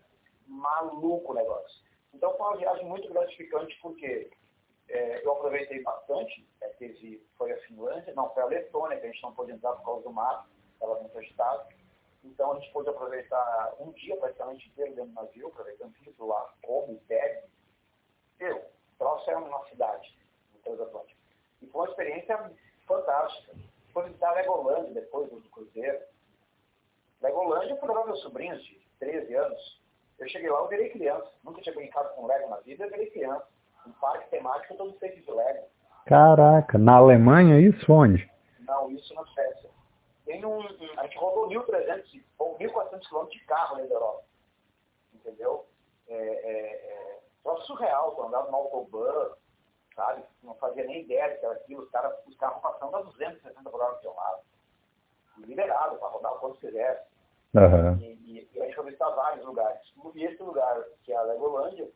Maluco o negócio. Então foi uma viagem muito gratificante porque é, eu aproveitei bastante. É, teve, foi a Finlândia, não, foi a Letônia, que a gente não pôde entrar por causa do mar, estava muito agitado. Então a gente pôde aproveitar um dia praticamente inteiro dentro do navio, aproveitando tudo lá, come, bebe. Eu, o troço era uma cidade no transatlântico. E foi uma experiência fantástica. Foi visitar Legolândia depois do cruzeiro. Legolândia foi levar meus sobrinhos de 13 anos. Eu cheguei lá, eu virei criança. Nunca tinha brincado com Lego na vida, eu virei criança. Um parque temático todo feito de Lego. Caraca, na Alemanha isso onde? Não, isso na Suécia. Tem um, um, a gente rodou 1.300 ou 1.400 quilômetros de carro na Europa. Entendeu? É, é, é, surreal, quando andava no autobahn, sabe? Não fazia nem ideia que era aquilo, os, cara, os carros passando a 260 por hora do seu lado. Liberado para rodar quando quisesse. Uhum. E, e, e, a gente foi visitar vários lugares. E esse lugar, que é a Legolândia,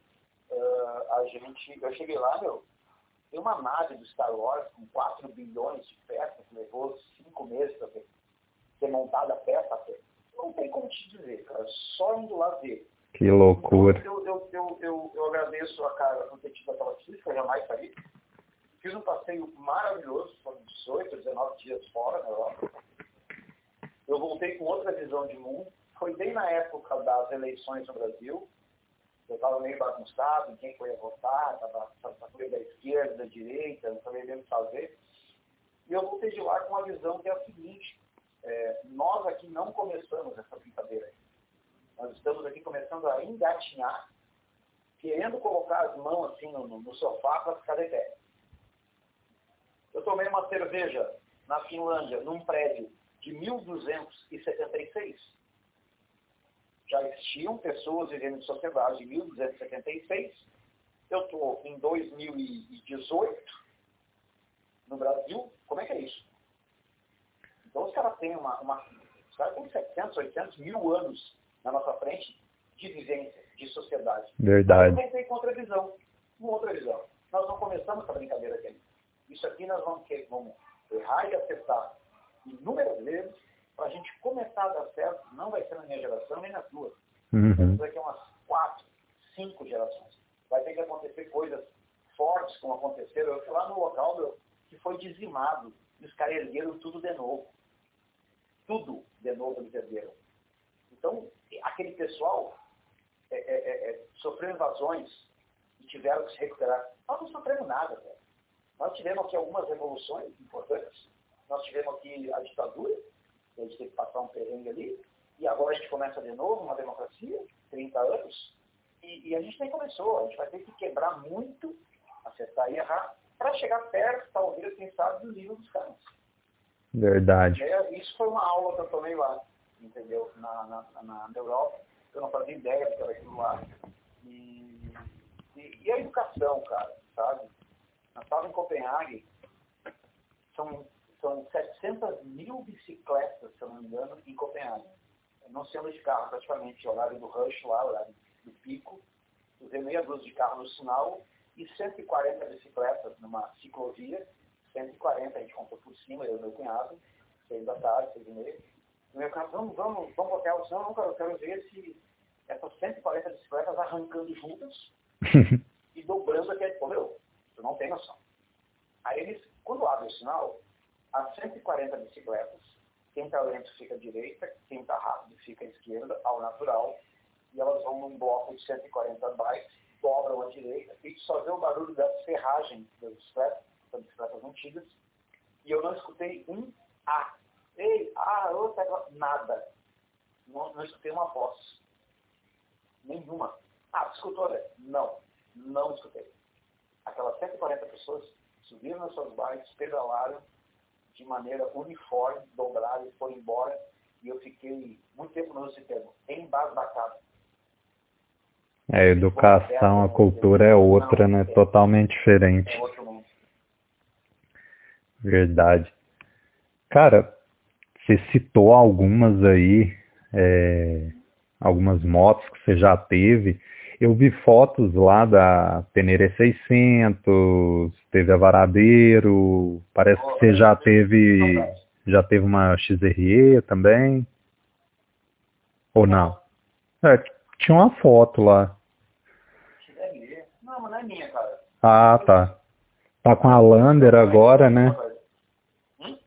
uh, a gente, eu cheguei lá, meu, tem uma nave do Star Wars com 4 bilhões de peças, levou 5 meses para ser, montada a peça. Não tem como te dizer, cara, só indo lá ver. Que loucura. Então, eu, eu, eu, eu, agradeço a cara por ter tido aquela eu jamais saí. Fiz um passeio maravilhoso, foram 18, 19 dias fora na Europa. Eu voltei com outra visão de mundo. Foi bem na época das eleições no Brasil. Eu estava meio bagunçado em quem foi a votar, estava da esquerda, da direita, não sabia bem o que fazer. E eu voltei de lá com uma visão que é a seguinte, é, nós aqui não começamos essa brincadeira. Nós estamos aqui começando a engatinhar, querendo colocar as mãos assim no, no sofá para ficar de pé. Eu tomei uma cerveja na Finlândia, num prédio de 1276. Já existiam pessoas vivendo em sociedade em 1276. Eu estou em 2018 no Brasil. Como é que é isso? Então os caras têm uma, uma os caras têm 700, 800 mil anos na nossa frente de vivência, de sociedade. Verdade. Mas com outra visão. Uma outra visão. Nós não começamos essa brincadeira aqui. Isso aqui nós vamos, vamos errar e acertar inúmeras vezes para a gente começar a dar certo. Não vai ser na minha geração nem na tua. Uhum. Daqui a umas quatro, cinco gerações. Vai ter que acontecer coisas fortes como aconteceram. Eu fui lá no local meu, que foi dizimado e os caras ergueram tudo de novo. Tudo de novo eles ergueram. Então, aquele pessoal é, é, é, é, sofreu invasões e tiveram que se recuperar. Nós não sofremos nada, velho. Nós tivemos aqui algumas revoluções importantes. Nós tivemos aqui a ditadura, a gente teve que passar um perrengue ali, e agora a gente começa de novo uma democracia, 30 anos, e, e a gente nem começou. A gente vai ter que quebrar muito, acertar e errar, para chegar perto, talvez, quem sabe, do nível dos caras. Verdade. E, isso foi uma aula que eu tomei lá entendeu? Na, na, na, Europa. Eu não fazia ideia do que era aquilo lá. E, e, e, a educação, cara, sabe? Nós estávamos em Copenhague, são, são 700 mil bicicletas, se eu não me engano, em Copenhague. não sendo de carro praticamente, horário do rush lá, horário do pico, usei meia dúzia de carro no sinal e 140 bicicletas numa ciclovia, 140 a gente contou por cima, eu e meu cunhado, seis da tarde, seis e meia. O meu cunhado, vamos, vamos, vamos para o hotel, senão eu quero ver se essas 140 bicicletas arrancando juntas (laughs) e dobrando aquele, pô, meu, tu não tem noção. Aí eles, quando abre o sinal, as 140 bicicletas, quem está lento fica à direita, quem está rápido fica à esquerda, ao natural, e elas vão num bloco de 140 bikes, dobram à direita, e só vê o barulho da ferragem das bicicletas, das bicicletas antigas, e eu não escutei um A. Ei, A, outra, nada. Não, não escutei uma voz. Nenhuma. Ah, escutou, né? Não, não escutei. Aquelas 140 pessoas subiram nas suas bikes, pedalaram, de maneira uniforme, dobraram e foram embora. E eu fiquei muito tempo no esse termo, embasbacado. É, a educação, a cultura é outra, né? Totalmente diferente. É outro. Verdade. Cara, você citou algumas aí, é, algumas motos que você já teve. Eu vi fotos lá da Teneré 600, teve a Varadeiro, parece que você já teve, já teve uma XRE também. Ou não? É, tinha uma foto lá. Não, mas não é minha, cara. Ah, tá. Tá com a Lander agora, né?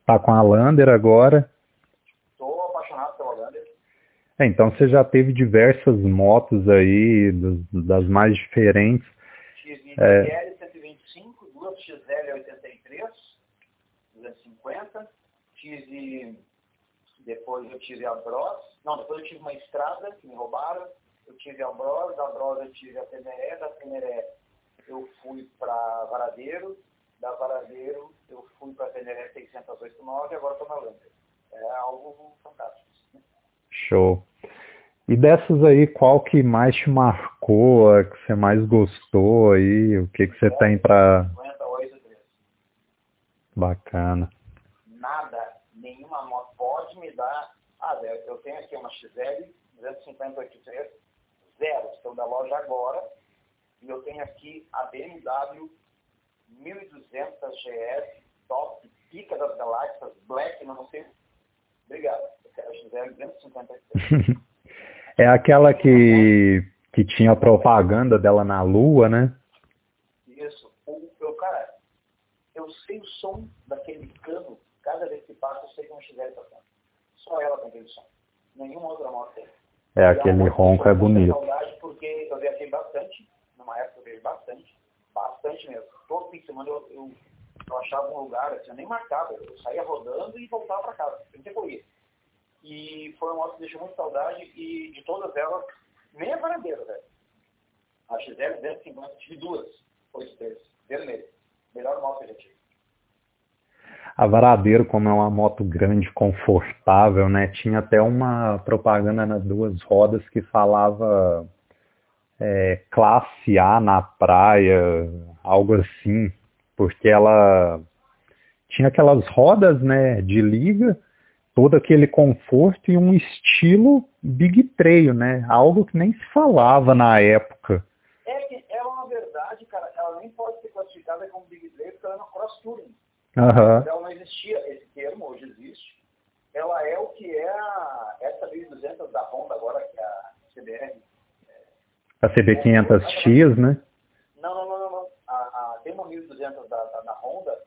Tá com a Lander agora. É, então você já teve diversas motos aí, das, das mais diferentes. Tive é... 125, duas XL 83, 250. Tive, depois eu tive a Bros. Não, depois eu tive uma estrada que me roubaram. Eu tive a Bros, da Bros eu tive a Teneré, da Teneré eu fui para Varadeiro, da Varadeiro eu fui para a Teneré 689 e agora estou na Lander. É algo fantástico. Show. E dessas aí, qual que mais te marcou, a que você mais gostou aí? O que, que você tem para... Bacana. Nada, nenhuma moto pode me dar... Ah, eu tenho aqui uma XL 25083, zero, estou da loja agora. E eu tenho aqui a BMW 1200 GS, top, pica das galáxias, black, não sei. Obrigado. Eu quero a XL 253. É aquela que, que tinha propaganda dela na lua, né? Isso. O, eu, cara, eu sei o som daquele cano, cada vez que passa eu sei que não estiver tocando. Só ela tem aquele som. Nenhuma outra moto tem. É, aquele ronco é bonito. saudade porque eu viajei bastante, numa época eu viajei bastante, bastante mesmo. Todo fim de semana eu, eu, eu achava um lugar, assim, eu nem marcava, eu saía rodando e voltava para casa, sem ter corrido. E foi uma moto que deixou muito saudade e de todas elas, nem a varandeira, velho. A XL 250, tive duas, oito vezes, vermelha. Melhor moto que eu já tive. A Varadeiro, como é uma moto grande, confortável, né? Tinha até uma propaganda nas duas rodas que falava é, classe A na praia, algo assim, porque ela tinha aquelas rodas, né, de liga, todo aquele conforto e um estilo big trail, né? Algo que nem se falava na época. É que é uma verdade, cara, ela nem pode ser classificada como big trail porque ela é uma cross touring. Uhum. Então não existia esse termo, hoje existe. Ela é o que é a, essa 1200 da Honda agora, que é a CBR. A CB500X, né? Não, não, não, não. A, a, uma 1200 da, da, da Honda.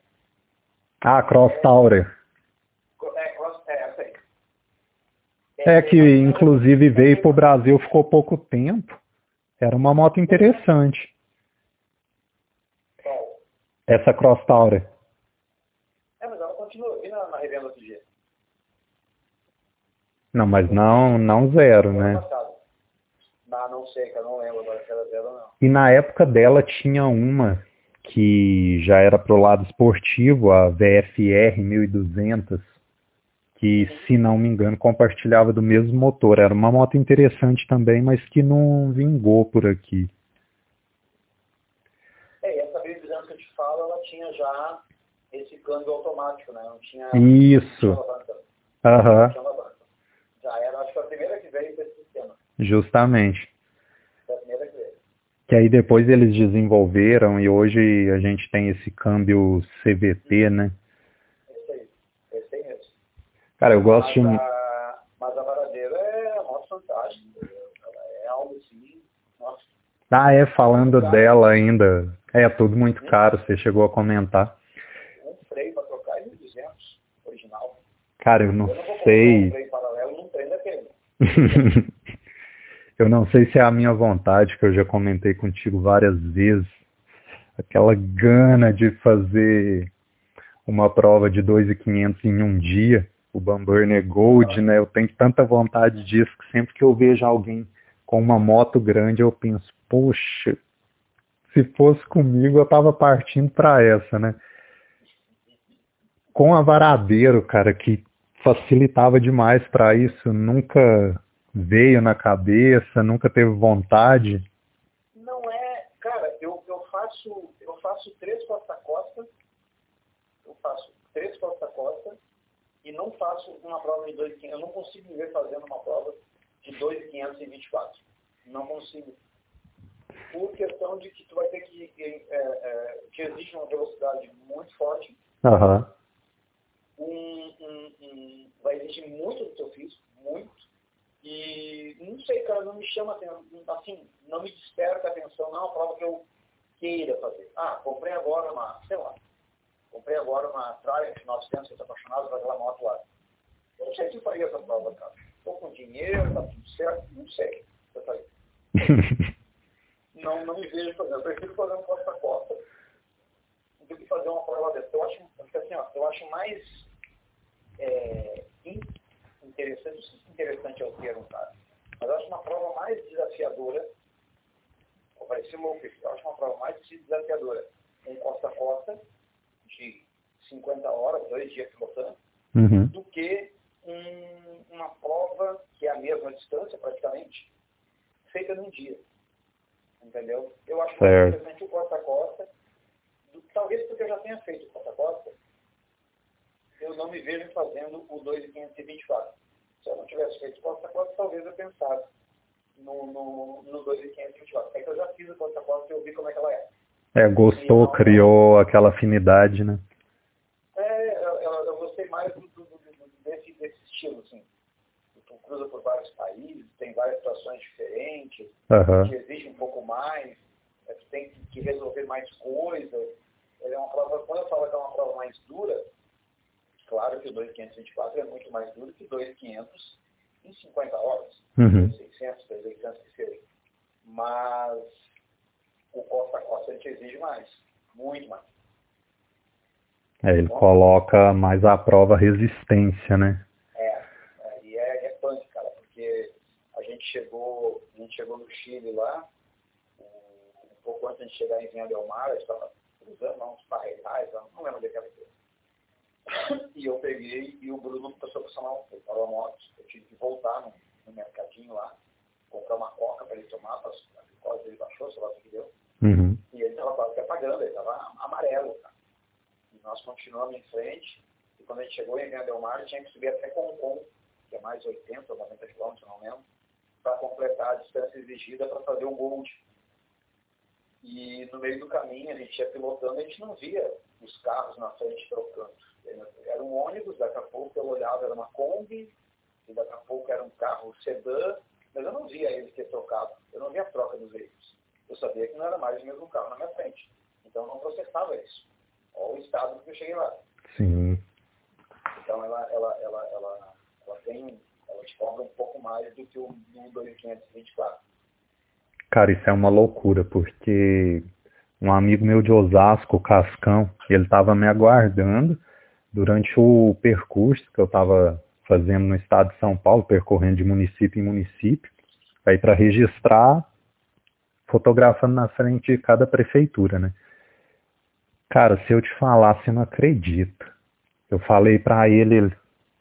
Ah, Cross Tower. É que inclusive veio para o Brasil, ficou pouco tempo. Era uma moto interessante. Essa Cross Tauri. É, mas ela continua aqui na, na revenda outro dia. Não, mas não, não zero, né? Não sei, que eu não lembro agora se era zero ou não. E na época dela tinha uma que já era pro lado esportivo, a VFR 1200 que, se não me engano, compartilhava do mesmo motor. Era uma moto interessante também, mas que não vingou por aqui. É, essa revisão que eu te falo, ela tinha já esse câmbio automático, né? Não tinha... Isso. Aham. Uhum. Já era, acho que a primeira que Justamente. Foi a primeira vez. Que aí depois eles desenvolveram e hoje a gente tem esse câmbio CVT, né? É isso aí. É isso aí mesmo. Cara, eu gosto mas de... A, mas a varadeira é nossa fantástica. É algo assim. Nossa. Ah, é, falando dela ainda. É, tudo muito caro, você chegou a comentar. Um freio para trocar é 1.200, original. Cara, eu não, eu não vou sei. Um freio paralelo num trem daquele. (laughs) eu não sei se é a minha vontade, que eu já comentei contigo várias vezes. Aquela gana de fazer uma prova de 2.500 em um dia, o Bamburner Gold, né? Eu tenho tanta vontade disso que sempre que eu vejo alguém com uma moto grande, eu penso, poxa, se fosse comigo, eu tava partindo para essa, né? Com a Varadeiro, cara, que facilitava demais para isso, nunca veio na cabeça, nunca teve vontade. Não é, cara, eu, eu faço eu faço três costa costa, eu faço três costa costa e não faço uma prova de 2.500. Eu não consigo me ver fazendo uma prova de 2.524. Não consigo por questão de que tu vai ter que, é, é, que exige uma velocidade muito forte, uhum. um, um, um, vai exigir muito do teu físico, muito, e não sei, cara, não me chama assim, não me desperta atenção, não é uma prova que eu queira fazer. Ah, comprei agora uma, sei lá, comprei agora uma Triumph 900, eu estou apaixonado por aquela moto lá. Eu não sei se eu faria essa prova, cara. Estou com dinheiro, tá tudo certo, não sei se eu faria. não, não me vejo fazendo. Eu prefiro fazer um costa a costa do que fazer uma prova dessa. Eu acho, assim, ó, eu acho mais é, interessante, não sei se interessante é o termo, cara, mas eu acho uma prova mais desafiadora, vou parecer louco, eu acho uma prova mais desafiadora um costa a costa de 50 horas, dois dias pilotando, uhum. do que um, uma prova que é a mesma distância praticamente, feita num dia entendeu? Eu acho mais interessante o costa-costa, talvez porque eu já tenha feito o costa-costa, eu não me vejo fazendo o 2,524. Se eu não tivesse feito o costa-costa, talvez eu pensasse no, no, no 2,524. É que eu já fiz o costa-costa e eu vi como é que ela é. É, gostou, não, criou aquela afinidade, né? É, eu, eu, gostei mais do, do, do, desse, desse estilo, assim cruza por vários países, tem várias situações diferentes, uhum. que exige um pouco mais, é, que tem que resolver mais coisas. é uma prova, quando eu falo que é uma prova mais dura, claro que o 2.524 é muito mais duro que 2.500 em 50 horas, uhum. 600, 300 que seja. Mas o costa a costa te exige mais, muito mais. É, ele Bom, coloca mais à prova a resistência, né? gente chegou, a gente chegou no Chile lá, um pouco antes de chegar em Vinha Del Mar, eu estava cruzando lá uns parreirais, não lembro onde era (coughs) E eu peguei e o Bruno começou a funcionar, ele parou a moto, eu tive que voltar no, no mercadinho lá, comprar uma coca para ele tomar, para a glicose dele baixou, sei lá o que deu. Uhum. E ele estava quase que apagando, ele estava amarelo. Tá? E nós continuamos em frente, e quando a gente chegou em Vinha Del Mar, tinha que subir até Concon, que é mais 80 ou 90 quilômetros, não lembro para completar a distância exigida para fazer o Gold. E no meio do caminho, a gente ia pilotando, a gente não via os carros na frente trocando. Era um ônibus, daqui a pouco eu olhava, era uma Kombi, e daqui a pouco era um carro sedã, mas eu não via eles ter trocado. Eu não via a troca dos veículos. Eu sabia que não era mais o mesmo carro na minha frente. Então eu não processava isso. Olha o estado que eu cheguei lá. Sim. Então ela, ela, ela, ela, ela tem ela te cobra um pouco mais do que o 12524. Cara, isso é uma loucura, porque um amigo meu de Osasco, Cascão, ele estava me aguardando durante o percurso que eu estava fazendo no estado de São Paulo, percorrendo de município em município, aí para registrar, fotografando na frente de cada prefeitura, né? Cara, se eu te falar, você não acredita. Eu falei para ele, ele,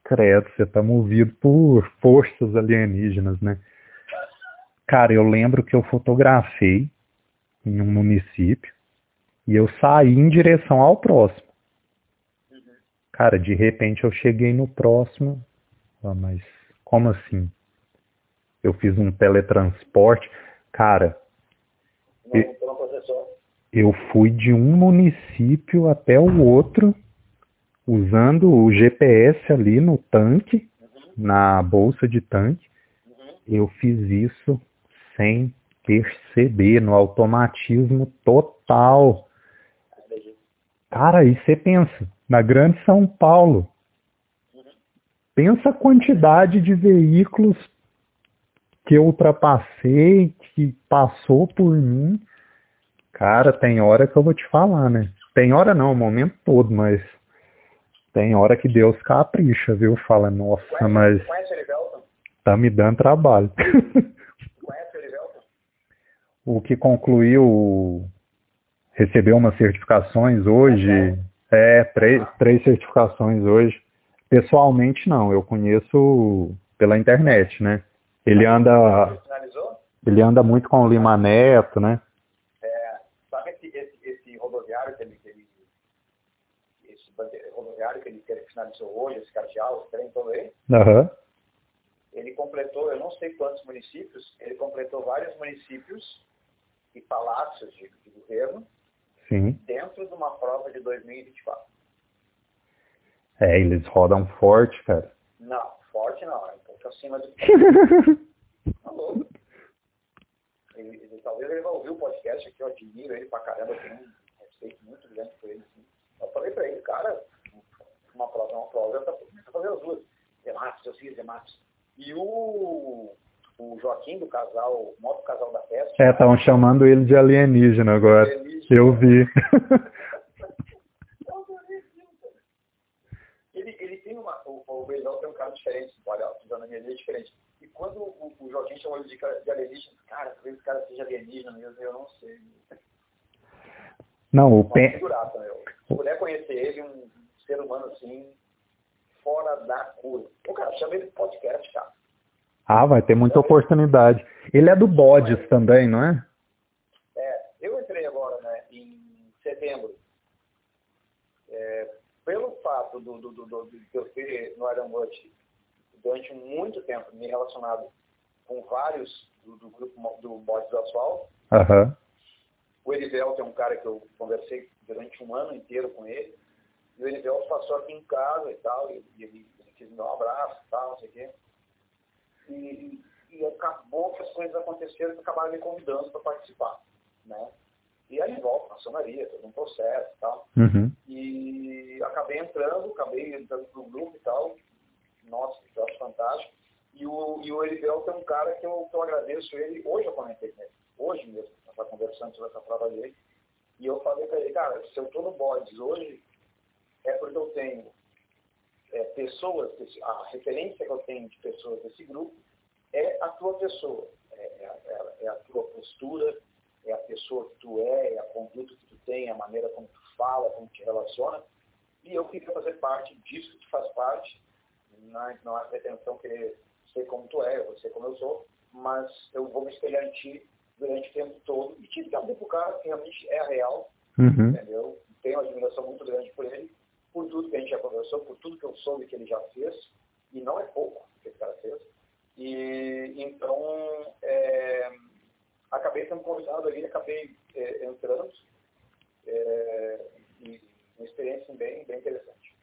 credo, você tá movido por forças alienígenas, né? Cara, eu lembro que eu fotografei em um município e eu saí em direção ao próximo. Cara, de repente eu cheguei no próximo, ah, mas como assim? eu fiz um teletransporte. Cara, Não, eu, não processou. eu fui de um município até o outro usando o GPS ali no tanque, Uhum, na bolsa de tanque. uhum. Eu fiz isso sem perceber, no automatismo total. Cara, e você pensa, na grande São Paulo, pensa a quantidade de veículos que eu ultrapassei, que passou por mim. Cara, tem hora que eu vou te falar, né? Tem hora não, o momento todo, mas tem hora que Deus capricha, viu? Fala, nossa, Conhece, mas conhece tá me dando trabalho. (laughs) Conhece o que concluiu, recebeu umas certificações hoje, é, três, três certificações hoje. Pessoalmente não, eu conheço pela internet, né? Ele anda, Ele anda muito com o Lima Neto, né? É, sabe esse, esse, esse rodoviário que ele, que ele esse rodoviário que ele, que ele finalizou hoje, esse cardeal, esse trem todo aí? Aham. ele completou, eu não sei quantos municípios, ele completou vários municípios e palácios de, de governo Sim. dentro de uma prova de 2024. É, eles rodam forte, cara. Não, forte não, é um pouco acima do (laughs) tá louco. Ele, ele- talvez ele vai ouvir o podcast aqui, eu admiro ele pra caramba, eu tenho um respeito muito grande por ele. Assim. Eu falei pra ele, cara, uma prova é uma prova, eu a fazer as duas. Dematos, eu fiz Dematos. E o, o Joaquim do casal, moto casal da festa, É, estavam chamando ele de alienígena agora. Eu vi. (laughs) Ele, ele tem uma. O, o Beijão tem um cara diferente, olha, a fisionomia dele é diferente. E quando o, o Joaquim chamou ele de, de alienígena, cara, talvez esse cara seja alienígena mesmo, eu não sei. Não, o Pen... meu. Se puder conhecer ele, um ser humano assim, fora da curva. O cara chama ele de podcast, cara. Ah, vai ter muita oportunidade. Ele é do Bodes também, não é? É, eu entrei agora, né, em setembro. É, pelo fato do, do, do, do- de eu ter no Iron Watch durante muito tempo me relacionado com vários do, do grupo do Bodes do Asfalto, Aham. o Erivelto é um cara que eu conversei durante um ano inteiro com ele. E o Erivelto passou aqui em casa e tal, e, e ele, ele quis me dar um abraço e tal, não sei o quê. E, e acabou que as coisas aconteceram e acabaram me convidando para participar, né? E aí volta, maçonaria, todo um processo e tal. Uhum. E acabei entrando, acabei entrando pro grupo e tal. Nossa, que troço fantástico. E o, e o Erivelto é um cara que eu, que eu agradeço ele. Hoje eu comentei com ele, hoje mesmo, nós estávamos conversando sobre essa prova dele. E eu falei para ele, cara, se eu estou no Bodes hoje, é porque eu tenho é, pessoas, desse- a referência que eu tenho de pessoas desse grupo é a tua pessoa, é, é a- é a- é a tua postura, é a pessoa que tu é, é a conduta que tu tem, a maneira como tu fala, como te relaciona. E eu queria fazer parte disso que tu faz parte. Não, não há pretensão querer ser como tu é, eu vou ser como eu sou, mas eu vou me espelhar em ti durante o tempo todo e tive que abrir pro cara que realmente é real, Uhum. entendeu? Tenho uma admiração muito grande por ele, por tudo que a gente já conversou, por tudo que eu soube que ele já fez, e não é pouco que esse cara fez. E então é, acabei sendo convidado ali, acabei é, entrando, é, e uma experiência bem, bem interessante.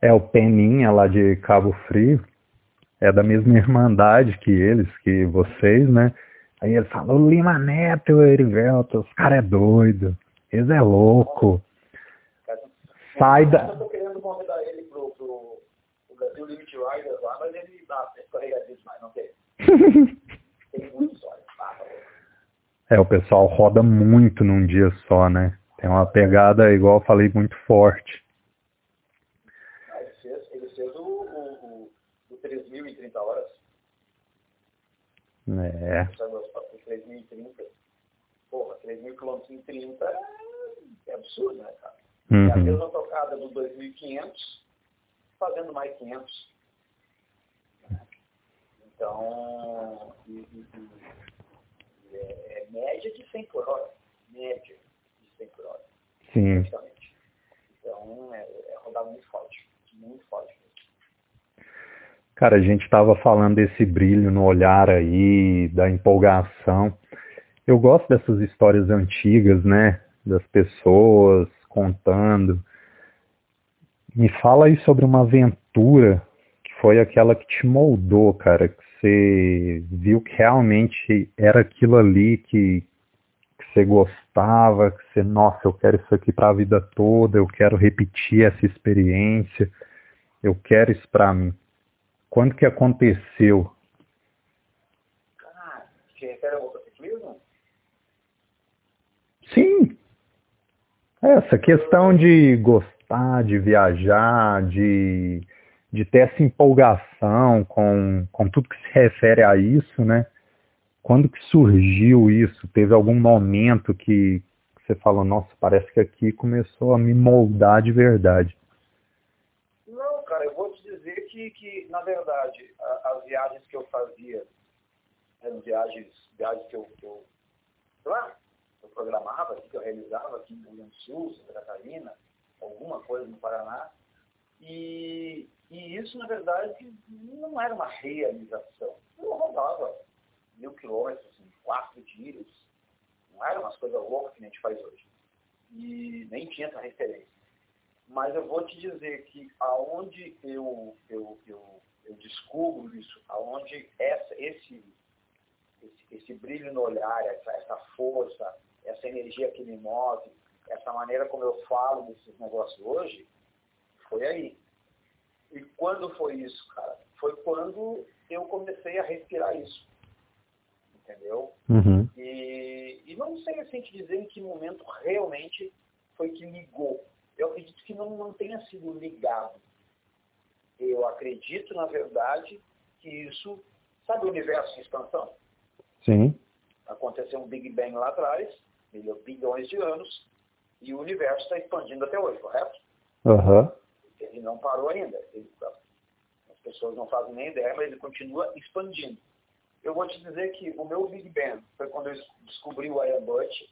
É o Peninha lá de Cabo Frio. É da mesma irmandade que eles, que vocês, né? Aí ele fala, o Lima Neto Erivelto, os caras é doido. Eles é louco. Sai Eu da... estou querendo convidar ele pro, pro, pro Brasil Limit Riders lá, mas ele demais, não tem. (laughs) Tem muita história. Tá bom. É, o pessoal roda muito num dia só, né? Tem uma pegada, igual eu falei, muito forte. Ah, ele fez, ele fez o, o, o, o 3.000 em 30 horas. É. Sabe, os- o 3.030. Porra, 3.000 quilômetros em 30 é, é absurdo, né, cara? É a Uhum. mesma tocada do 2.500 fazendo mais 500. Então, é, é média de 100 por hora. Média de 100 por hora, Sim. praticamente. Então, é, é rodada muito forte. Muito forte. Cara, a gente estava falando desse brilho no olhar aí, da empolgação. Eu gosto dessas histórias antigas, né? Das pessoas contando. Me fala aí sobre uma aventura que foi aquela que te moldou, cara, que você viu que realmente era aquilo ali que, que você gostava, que você, nossa, eu quero isso aqui para a vida toda, eu quero repetir essa experiência, eu quero isso para mim. Quando que aconteceu? Que refere ao motociclismo? Sim. Essa questão de gostar, de viajar, de de ter essa empolgação com, com tudo que se refere a isso, né? Quando que surgiu isso? Teve algum momento que você falou, nossa, parece que aqui começou a me moldar de verdade? Não, cara, eu vou te dizer que, que na verdade, a, as viagens que eu fazia, eram viagens, viagens que eu, que eu, lá, programava, que eu realizava aqui no Rio Grande do Sul, Santa Catarina, alguma coisa no Paraná, e, e isso, na verdade, não era uma realização. Eu rodava mil quilômetros em quatro dias. Não era umas coisas loucas que a gente faz hoje. E nem tinha essa referência. Mas eu vou te dizer que aonde eu, eu, eu, eu descubro isso, aonde essa, esse, esse, esse brilho no olhar, essa, essa força, essa energia que me move, essa maneira como eu falo desses negócios hoje, foi aí. E quando foi isso, cara? Foi quando eu comecei a respirar isso. Entendeu? Uhum. E, e não sei assim te dizer em que momento realmente foi que ligou. Eu acredito que não, não tenha sido ligado. Eu acredito, na verdade, que isso, sabe o universo em expansão? Sim. Aconteceu um Big Bang lá atrás, bilhões de anos, e o universo está expandindo até hoje, correto? Uhum. Ele não parou ainda. Ele, as pessoas não fazem nem ideia, mas ele continua expandindo. Eu vou te dizer que o meu Big Bang foi quando eu descobri o Iron Butch,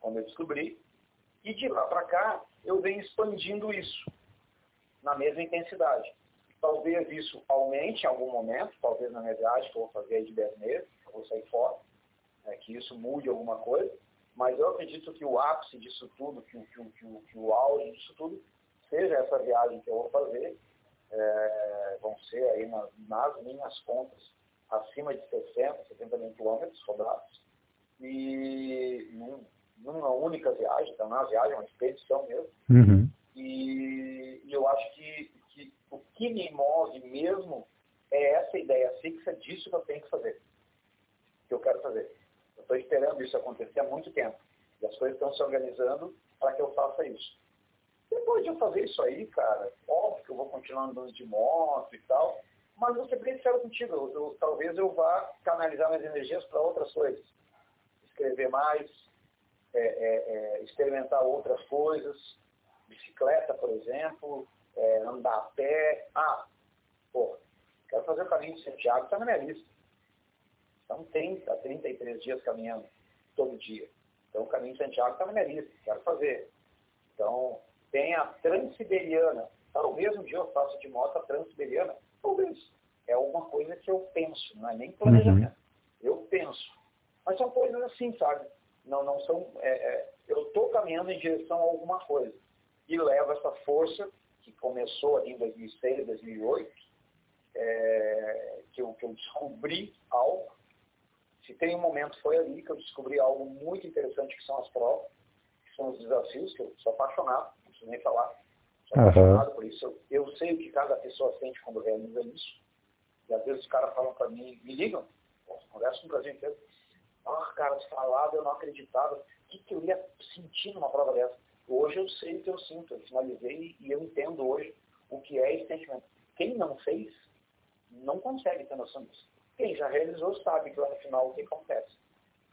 quando eu descobri, e de lá para cá eu venho expandindo isso na mesma intensidade. Talvez isso aumente em algum momento, talvez na minha viagem que eu vou fazer de 10 meses, eu vou sair fora, né, que isso mude alguma coisa, mas eu acredito que o ápice disso tudo, que, que, que, que o auge disso tudo, seja essa viagem que eu vou fazer, é, vão ser aí nas, nas, minhas contas acima de 60, 70 mil quilômetros rodados, e num, numa única viagem, então não é uma viagem, é uma expedição mesmo, uhum. e, e, eu acho que, que o que me move mesmo é essa ideia fixa disso que eu tenho que fazer, que eu quero fazer. Estou esperando isso acontecer há muito tempo, e as coisas estão se organizando para que eu faça isso. Depois de eu fazer isso aí, cara, óbvio que eu vou continuar andando de moto e tal, mas vou ser bem sincero contigo, eu, eu, talvez eu vá canalizar minhas energias para outras coisas. Escrever mais, é, é, é, experimentar outras coisas, bicicleta, por exemplo, é, andar a pé. Ah, pô, quero fazer o caminho de Santiago, está na minha lista. São 30, 33 dias caminhando todo dia. Então o caminho de Santiago está na minha lista, quero fazer. Então, tem a Transiberiana. Talvez um dia eu faça de moto a Transiberiana. Talvez. É alguma coisa que eu penso, não é nem planejamento. Uhum. Eu penso. Mas são coisas assim, sabe? Não, não são. É, é, eu estou caminhando em direção a alguma coisa. E levo essa força, que começou ali em 2006, 2008, é, que, eu, que eu descobri algo. Se tem um momento, foi ali que eu descobri algo muito interessante, que são as provas, que são os desafios, que eu sou apaixonado preciso nem falar. Sou uhum. apaixonado por isso. Eu, eu, sei o que cada pessoa sente quando realiza isso. E às vezes os caras falam para mim, me ligam, converso com o Brasil inteiro. Ah, cara, falava, eu não acreditava. O que, que eu ia sentir numa prova dessa? Hoje eu sei o que eu sinto, eu finalizei e eu entendo hoje o que é esse sentimento. Quem não fez, não consegue ter noção disso. Quem já realizou sabe que lá no final o que acontece.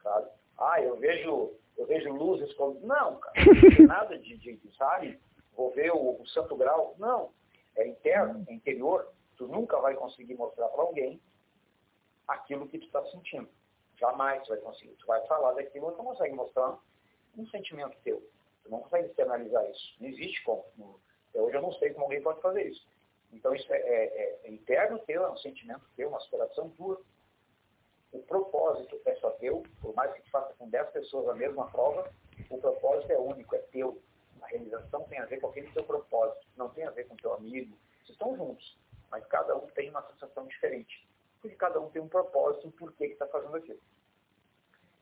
Sabe? Ah, eu vejo eu vejo luzes como. Não, cara, não tem (laughs) nada de, de, sabe? Vou ver o, o, Santo Grau. Não. É interno, é interior. Tu nunca vai conseguir mostrar para alguém aquilo que tu está sentindo. Jamais tu vai conseguir. Tu vai falar daquilo, tu não consegue mostrar um sentimento teu. Tu não consegue externalizar isso. Não existe como. Hoje eu não sei como alguém pode fazer isso. Então isso é, é, é interno teu, é um sentimento teu, uma aspiração tua. O propósito é só teu, por mais que tu faça com 10 pessoas a mesma prova, o propósito é único, é teu. A realização tem a ver com aquele teu propósito, não tem a ver com teu amigo. Vocês estão juntos, mas cada um tem uma sensação diferente. Porque cada um tem um propósito, um porquê que está fazendo aquilo.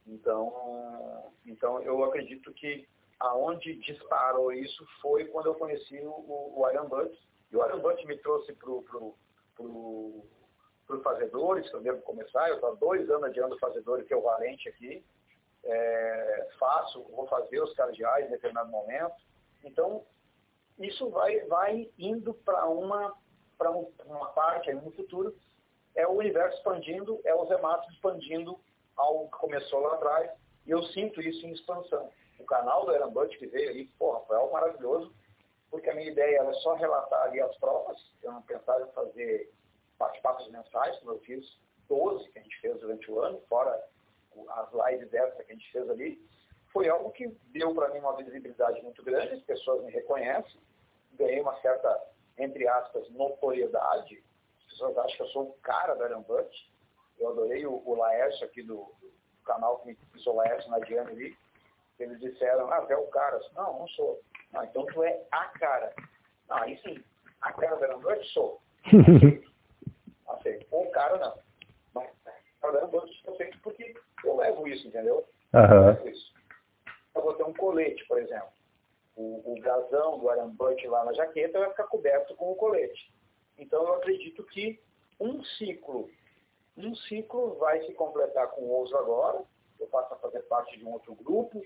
Então, então eu acredito que aonde disparou isso foi quando eu conheci o, o Iron Butt. E o Butt me trouxe para pro, pro, pro Fazedores, que eu devo começar. Eu estou há dois anos adiando Fazedores, que é o Valente aqui. É, faço, vou fazer os cardeais em determinado momento. Então, isso vai, vai indo para uma, um, uma parte aí no futuro. É o universo expandindo, é os hematos expandindo algo que começou lá atrás. E eu sinto isso em expansão o canal do Erambut que veio porra, foi algo maravilhoso, porque a minha ideia era só relatar ali as provas, eu não pensava em fazer bate-papos mensais, como eu fiz 12 que a gente fez durante o ano, fora as lives dessa que a gente fez ali, foi algo que deu para mim uma visibilidade muito grande, as pessoas me reconhecem, ganhei uma certa, entre aspas, notoriedade, as pessoas acham que eu sou o cara da Arambut, eu adorei o, o Laércio aqui do, do canal que me o Laércio na Diana ali, eles disseram, ah, é o cara. Não, não sou. Não, então tu é a cara. Não, aí sim, a cara da noite sou. (laughs) Aceito. O cara não. Mas a cara noite eu sei porque eu levo isso, entendeu? Uhum. Eu levo isso. Eu vou ter um colete, por exemplo. O, o brasão do arambante lá na jaqueta vai ficar coberto com o colete. Então eu acredito que um ciclo, um ciclo vai se completar com o ouso agora, eu passo a fazer parte de um outro grupo,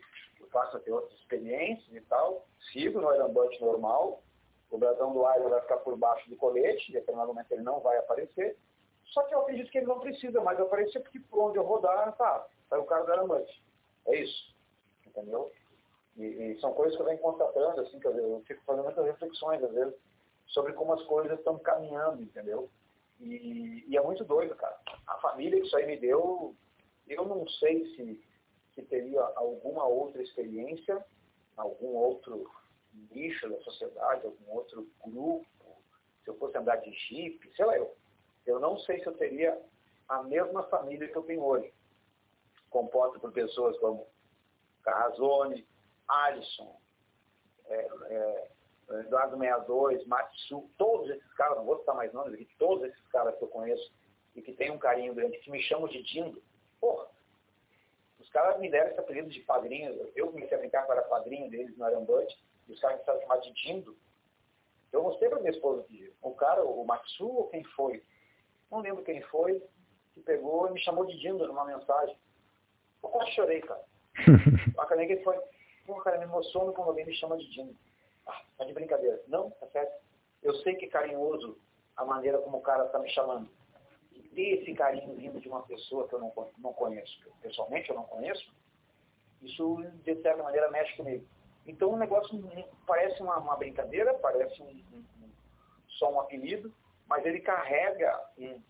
eu passo a ter outras experiências e tal, sigo no aerambante normal, o brasão do Iron vai ficar por baixo do colete, em determinado momento ele não vai aparecer, só que eu acredito que ele não precisa mais aparecer, porque por onde eu rodar, tá, sai o cara do aerambante. É isso, entendeu? E, e, são coisas que eu venho constatando, assim, que eu fico fazendo muitas reflexões, às vezes, sobre como as coisas estão caminhando, entendeu? E, e, é muito doido, cara. A família que isso aí me deu eu não sei se, se teria alguma outra experiência, algum outro nicho da sociedade, algum outro grupo, se eu fosse andar de jipe, sei lá eu. Eu não sei se eu teria a mesma família que eu tenho hoje, composta por pessoas como Carrazone, Alisson, é, é, Eduardo 62, Matsu, todos esses caras, não vou citar mais nomes aqui, todos esses caras que eu conheço e que têm um carinho grande, que me chamam de Dindo, Porra, caras me deram esse apelido de padrinho. Eu comecei a brincar que eu era padrinho deles no Arambante, e os caras começaram a chamar de Dindo. Eu mostrei para minha esposa que o cara, o Matsu ou quem foi, não lembro quem foi, que pegou e me chamou de Dindo numa mensagem. Eu quase chorei, cara. (laughs) A cara que foi, pô, cara, me emociona quando alguém me chama de Dindo. Ah, tá de brincadeira. Não, tá certo. Eu sei que é carinhoso a maneira como o cara está me chamando ter esse carinho vindo de uma pessoa que eu não, não conheço, pessoalmente eu não conheço, isso de certa maneira mexe comigo. Então o negócio parece uma, uma brincadeira, parece um, um, só um apelido, mas ele carrega um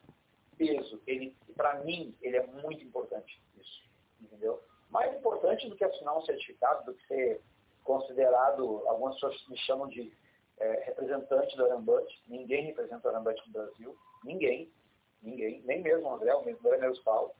peso. Ele, para mim, ele é muito importante isso, entendeu? Mais importante do que assinar um certificado, do que ser considerado, algumas pessoas me chamam de é, representante do Arambut. Ninguém representa o Arambut no Brasil, ninguém. Ninguém, nem mesmo o André, o mesmo André Paulo,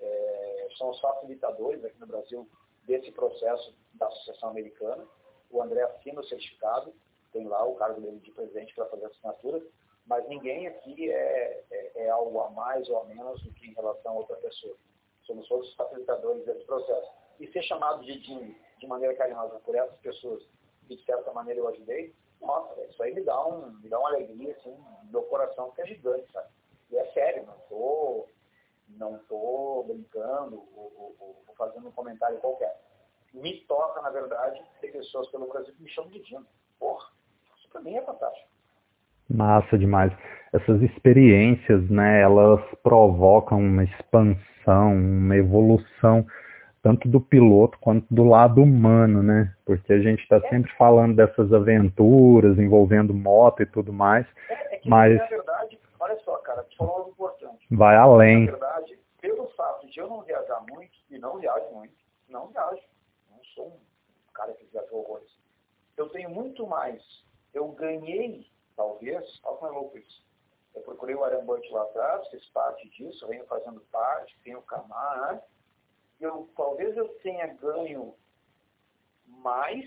é, são os facilitadores aqui no Brasil desse processo da Associação Americana. O André assina o certificado, tem lá o cargo dele de presidente para fazer a assinatura, mas ninguém aqui é, é, é, algo a mais ou a menos do que em relação a outra pessoa. Somos todos os facilitadores desse processo. E ser chamado de Dinho de maneira carinhosa por essas pessoas que de certa maneira eu ajudei, nossa, isso aí me dá, um, me dá uma alegria, assim, meu coração que é gigante, sabe? E é sério, não estou não tô brincando ou, ou, ou, fazendo um comentário qualquer. Me toca, na verdade, ter pessoas pelo Brasil que me chamam de Dino. Porra, isso para mim é fantástico. Massa demais. Essas experiências, né, elas provocam uma expansão, uma evolução, tanto do piloto quanto do lado humano, né? Porque a gente está é. sempre falando dessas aventuras envolvendo moto e tudo mais, é, é que, mas... Na verdade, só, cara, tu falou algo importante. Vai além. Na verdade, pelo fato de eu não viajar muito, e não viajo muito, não viajo, não sou um cara que viajou horrores, eu tenho muito mais, eu ganhei talvez, olha como é louco isso. Eu procurei o Arambante lá atrás, fiz parte disso, venho fazendo parte, tenho o Camar. Né? Eu, talvez eu tenha ganho mais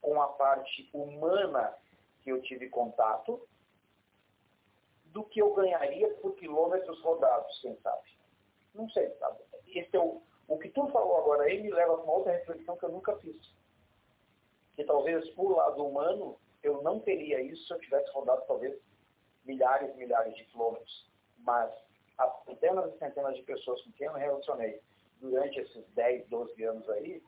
com a parte humana que eu tive contato do que eu ganharia por quilômetros rodados, quem sabe. Não sei, sabe? Esse é o, o que tu falou agora aí me leva a uma outra reflexão que eu nunca fiz. Que talvez, por lado humano, eu não teria isso se eu tivesse rodado talvez milhares e milhares de quilômetros. Mas as centenas e centenas de pessoas com quem eu me relacionei durante esses 10, 12 anos aí,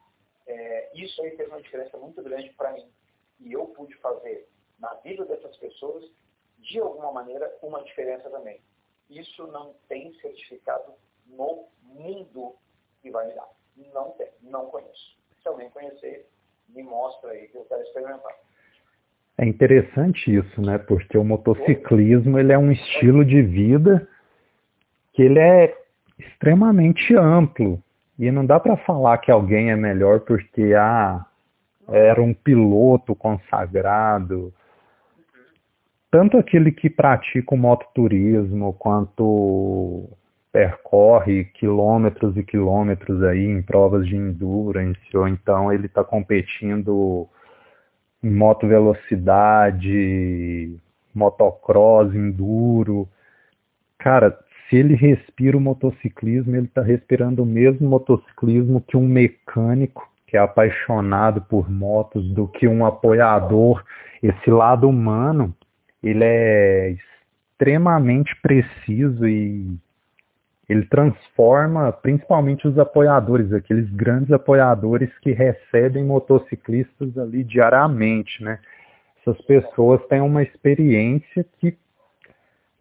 é, isso aí fez uma diferença muito grande para mim. E eu pude fazer na vida dessas pessoas, de alguma maneira, uma diferença também. Isso não tem certificado no mundo que vai me dar. Não tem, não conheço. Se alguém conhecer, me mostra aí que eu quero experimentar. É interessante isso, né? Porque o motociclismo ele é um estilo de vida que ele é extremamente amplo. E não dá para falar que alguém é melhor porque ah, era um piloto consagrado. Tanto aquele que pratica o mototurismo quanto percorre quilômetros e quilômetros aí em provas de endurance, ou então ele está competindo em moto velocidade, motocross, enduro. Cara, se ele respira o motociclismo, ele está respirando o mesmo motociclismo que um mecânico que é apaixonado por motos, do que um apoiador. Esse lado humano, ele é extremamente preciso e ele transforma principalmente os apoiadores, aqueles grandes apoiadores que recebem motociclistas ali diariamente, né? Essas pessoas têm uma experiência que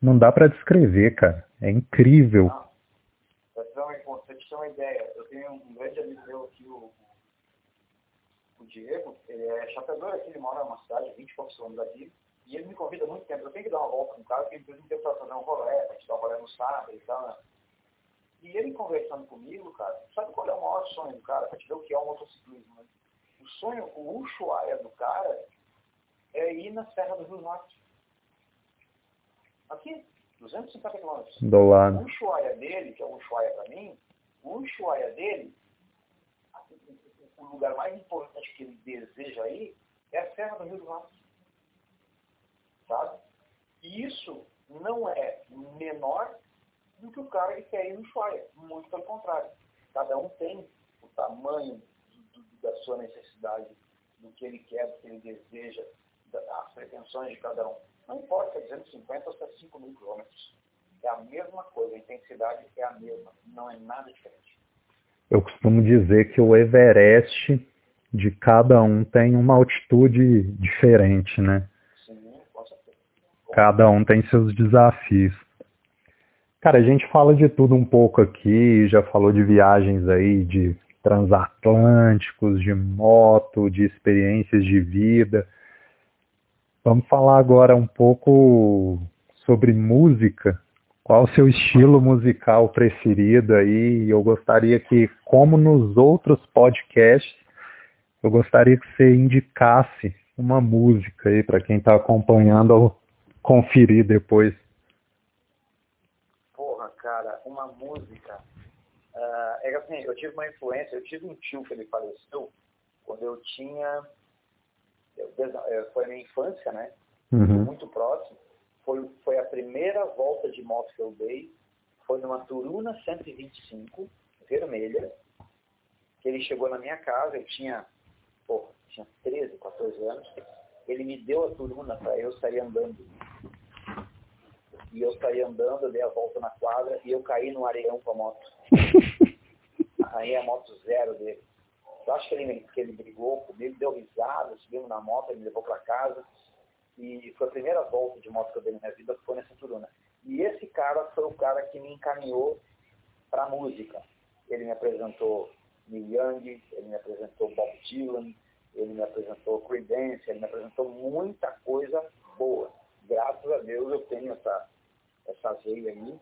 não dá para descrever, cara. É incrível. Para te ter uma ideia, eu tenho um grande amigo meu aqui, o, o Diego, ele é chapeador aqui, ele mora numa cidade, 20 e poucos quilômetros daqui, e ele me convida muito tempo. Eu tenho que dar uma volta com o cara, porque ele me deu para fazer um rolê, a gente dá um rolê no sábado e tal, né? E ele conversando comigo, cara, sabe qual é o maior sonho do cara? Para te ver o que é o motociclismo, né? O sonho, o Ushuaia do cara é ir na Serra do Rio Norte. Aqui, 250 quilômetros. Do lado. O Ushuaia dele, que é o Ushuaia para mim, o Ushuaia dele, o lugar mais importante que ele deseja aí é a Serra do Rio do Norte. Sabe? E isso não é menor do que o cara que quer ir no Ushuaia. Muito pelo contrário. Cada um tem o tamanho do, do, da sua necessidade, do que ele quer, do que ele deseja, das pretensões de cada um. Não importa se é 250 ou se é 5 mil quilômetros. É a mesma coisa, a intensidade é a mesma, não é nada diferente. Eu costumo dizer que o Everest de cada um tem uma altitude diferente, né? Cada um tem seus desafios. Cara, a gente fala de tudo um pouco aqui, já falou de viagens aí, de transatlânticos, de moto, de experiências de vida. Vamos falar agora um pouco sobre música. Qual o seu estilo musical preferido aí? Eu gostaria que, como nos outros podcasts, eu gostaria que você indicasse uma música aí para quem está acompanhando conferir depois. Porra, cara, uma música. Uh, é assim, eu tive uma influência, eu tive um tio que ele faleceu quando eu tinha é, foi a minha infância, né? Uhum. Muito próximo. Foi, foi a primeira volta de moto que eu dei. Foi numa Turuna 125, vermelha, que ele chegou na minha casa, eu tinha, pô, tinha 13, 14 anos. Ele me deu a Turuna para eu sair andando. E eu saí andando, eu dei a volta na quadra e eu caí no areião com a moto. (laughs) Aí a moto zero dele. Eu acho que ele, que ele brigou comigo, deu risada, subimos na moto, ele me levou para casa. E foi a primeira volta de moto que eu dei na minha vida, foi nessa Turuna. E esse cara foi o cara que me encaminhou para música. Ele me apresentou Neil Young, ele me apresentou Bob Dylan, ele me apresentou Creedence, ele me apresentou muita coisa boa. Graças a Deus eu tenho essa, essa veia aí.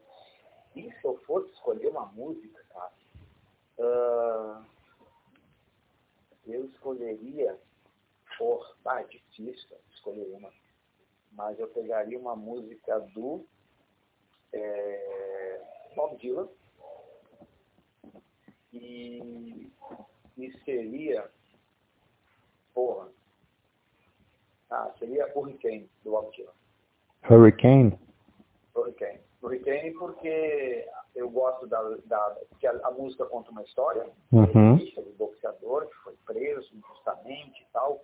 E se eu fosse escolher uma música, cara, uh, eu escolheria por Ah, difícil escolher uma. Mas eu pegaria uma música do é, Bob Dylan e, e seria, porra, ah, seria Hurricane, do Bob Dylan. Hurricane? Hurricane. Hurricane porque eu gosto da, da que a, a música conta uma história, uhum. do boxeador que foi preso injustamente e tal.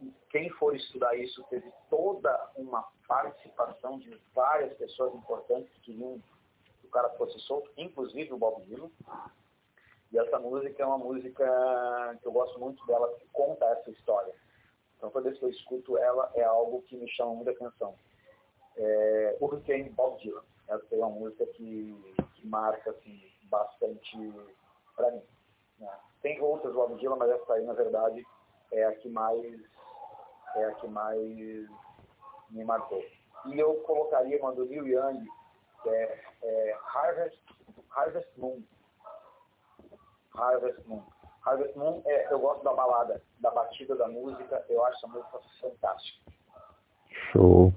E quem for estudar isso teve toda uma participação de várias pessoas importantes que queriam que o cara fosse solto, inclusive o Bob Dylan. E essa música é uma música que eu gosto muito dela, que conta essa história. Então, toda vez que eu escuto ela, é algo que me chama muita atenção. É, Hurricane Bob Dylan. Essa é uma música que, que marca assim, bastante para mim. Né? Tem outras Bob Dylan, mas essa aí, na verdade, é a que mais, é a que mais me marcou. E eu colocaria uma do Neil Young, que é, é Harvest, Harvest Moon. Harvest Moon. Harvest Moon, é, eu gosto da balada, da batida da música, eu acho essa música fantástica. Show.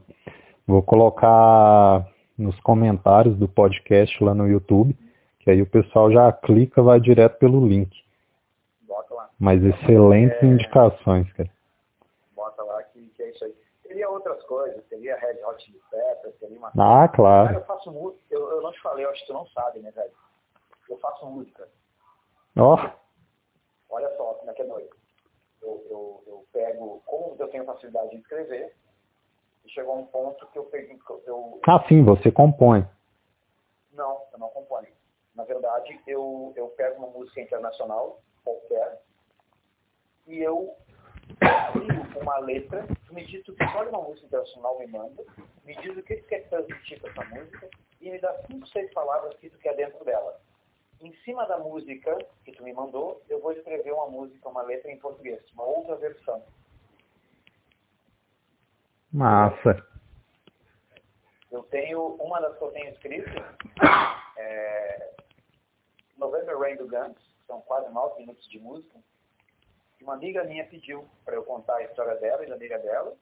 Vou colocar nos comentários do podcast lá no YouTube, que aí o pessoal já clica, vai direto pelo link. Bota lá. Mas excelentes é... indicações, cara. Bota lá que, que é isso aí. Teria outras coisas, teria Red Hot Chili Peppers, teria uma... Ah, claro. Cara, eu faço música, eu, eu não te falei, eu acho que tu não sabe, né, velho? Eu faço música. Ó. Oh. Olha só como é que é noite. Eu, eu, eu pego, como eu tenho facilidade de escrever, e chegou um ponto que eu peguei. Eu... Ah, sim, você compõe. Não, eu não componho. Na verdade, eu, eu pego uma música internacional, qualquer, e eu crio uma letra, me diz o que escolhe uma música internacional, me manda, me diz o que tu quer transmitir com essa música, e me dá cinco, seis palavras que tu quer dentro dela em cima da música que tu me mandou, eu vou escrever uma música, uma letra em português, uma outra versão. Massa. Eu tenho, uma das que eu tenho escrito é November Rain do Guns, são quase nove minutos de música. Uma amiga minha pediu para eu contar a história dela e da amiga dela,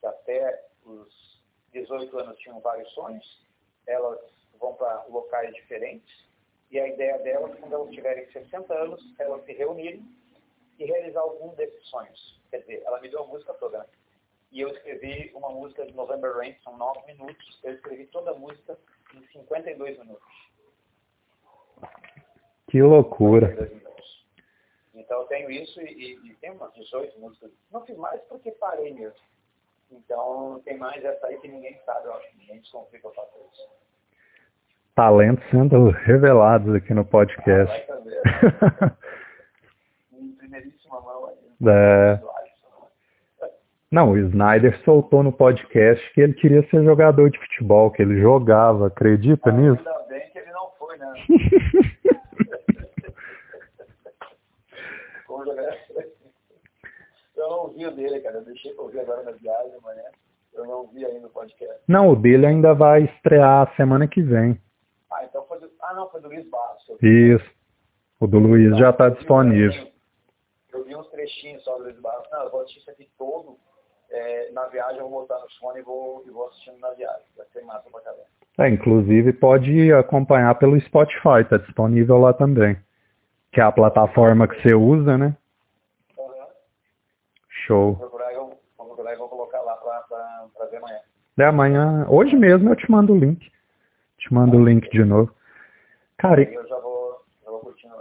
que até os 18 anos tinham vários sonhos. Elas vão para locais diferentes e a ideia delas, quando elas tiverem 60 anos, elas se reunirem e realizar algum desses sonhos. Quer dizer, ela me deu a música toda. Né? E eu escrevi uma música de November Rain, são 9 minutos. Eu escrevi toda a música em 52 minutos. Que loucura. Então eu tenho isso e, e tenho umas 18 músicas. Não fiz mais porque parei mesmo. Então tem mais essa aí que ninguém sabe, eu acho que ninguém desconfia que eu faço isso talentos sendo revelados aqui no podcast. (laughs) é. Não, o Snyder soltou no podcast que ele queria ser jogador de futebol, que ele jogava, acredita ah, nisso? Ainda bem que ele não foi, né? (laughs) eu não ouvi o dele, cara. Eu deixei pra ouvir agora na viagem amanhã. Eu não ouvi ainda o podcast. Não, o dele ainda vai estrear semana que vem. Ah, então foi do... Ah, não, foi do Luiz Barros. Isso. O do Luiz já está disponível. Eu vi uns trechinhos só do Luiz Barros. Não, eu vou assistir isso aqui todo. É, na viagem eu vou botar no fone e vou, e vou assistindo na viagem. Vai ser massa pra caramba. É, inclusive pode acompanhar pelo Spotify, está disponível lá também. Que é a plataforma que você usa, né? Uhum. Show. Vou procurar e vou, vou colocar lá para ver amanhã. É, amanhã, hoje mesmo eu te mando o link. Te mando o link de novo. Cara, eu já vou, já vou curtindo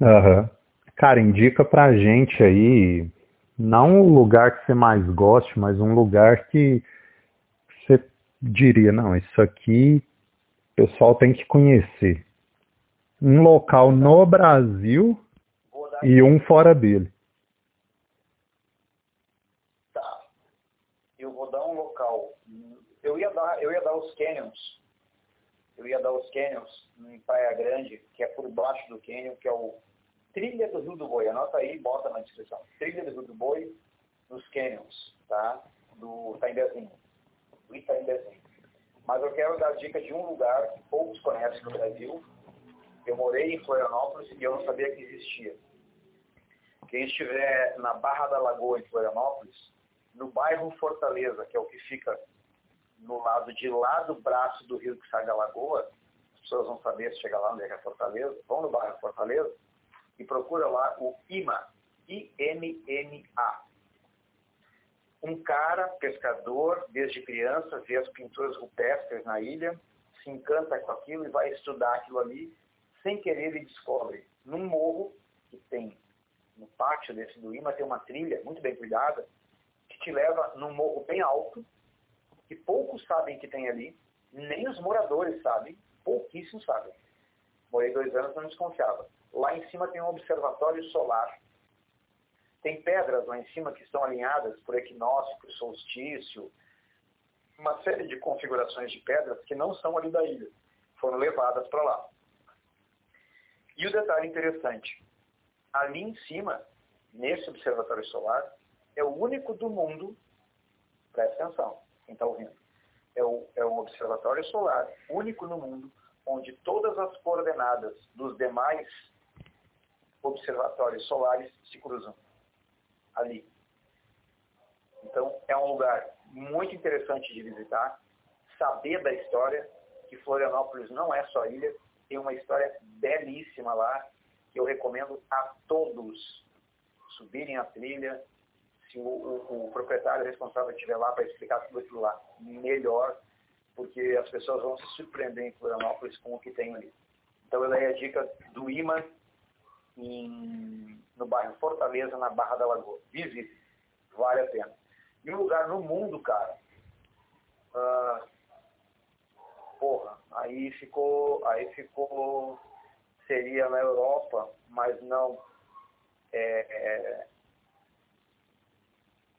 Aham. Cara, indica pra gente aí, não o lugar que você mais goste, mas um lugar que você diria, não, isso aqui o pessoal tem que conhecer. Um local no Brasil e um fora dele. Tá. Eu vou dar um local. Eu ia dar, eu ia dar os canyons eu ia dar os canyons em Praia Grande, que é por baixo do canyon, que é o Trilha do Rio do Boi. Anota aí, bota na descrição. Trilha do Rio do Boi, nos canyons, tá? Do Itaimbezinho. Do Itaimbezinho. Mas eu quero dar dica de um lugar que poucos conhecem no Brasil. Eu morei em Florianópolis e eu não sabia que existia. Quem estiver na Barra da Lagoa, em Florianópolis, no bairro Fortaleza, que é o que fica no lado de lá do braço do rio que sai da lagoa, as pessoas vão saber se chegar lá onde é que é Fortaleza, vão no bairro Fortaleza e procura lá o IMA, I-M-M-A. Um cara, pescador, desde criança, vê as pinturas rupestres na ilha, se encanta com aquilo e vai estudar aquilo ali. Sem querer, ele descobre num morro que tem no pátio desse do IMA, tem uma trilha muito bem cuidada, que te leva num morro bem alto, que poucos sabem que tem ali, nem os moradores sabem, pouquíssimos sabem. Morei dois anos, não desconfiava. Lá em cima tem um observatório solar. Tem pedras lá em cima que estão alinhadas por equinócio, por solstício, uma série de configurações de pedras que não são ali da ilha, foram levadas para lá. E o detalhe interessante, ali em cima, nesse observatório solar, é o único do mundo, presta atenção, quem está ouvindo, é, o, é um observatório solar único no mundo, onde todas as coordenadas dos demais observatórios solares se cruzam ali. Então, é um lugar muito interessante de visitar, saber da história, que Florianópolis não é só ilha, tem uma história belíssima lá, que eu recomendo a todos subirem a trilha, se o, o, o proprietário responsável estiver lá para explicar tudo aquilo lá melhor, porque as pessoas vão se surpreender em Florianópolis com o que tem ali. Então eu dei a dica do IMA em, no bairro Fortaleza, na Barra da Lagoa. Visite, vale a pena. E um lugar no mundo, cara, uh, porra, aí ficou, aí ficou, seria na Europa, mas não, é, é,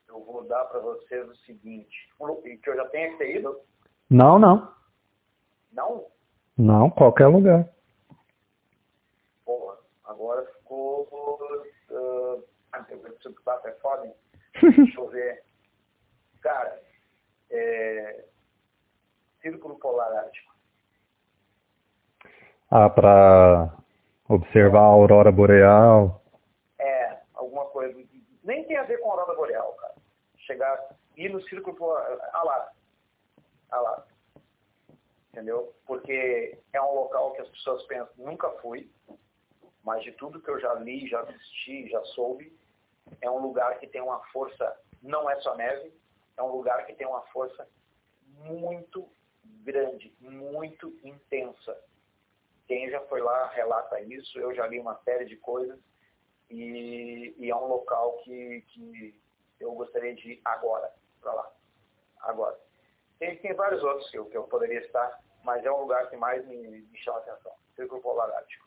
eu vou dar para vocês o seguinte, que eu já tenha que ter ido? Não, não. Não? Não, qualquer lugar. Porra, agora ficou... Uh, ah, é foda, hein? (laughs) Deixa eu ver. Cara, é, Círculo Polar Ártico. Ah, para observar a aurora boreal. É, alguma coisa. Nem tem a ver com a aurora boreal. Chegar, ir no Círculo. Ah lá. Ah lá. Entendeu? Porque é um local que as pessoas pensam, nunca fui, mas de tudo que eu já li, já assisti, já soube, é um lugar que tem uma força, não é só neve, é um lugar que tem uma força muito grande, muito intensa. Quem já foi lá relata isso, eu já li uma série de coisas e, e é um local que, que eu gostaria de ir agora, para lá. Agora. Tem, tem vários outros que eu, que eu poderia estar, mas é um lugar que mais me, me chama a atenção. Círculo Polar Ártico.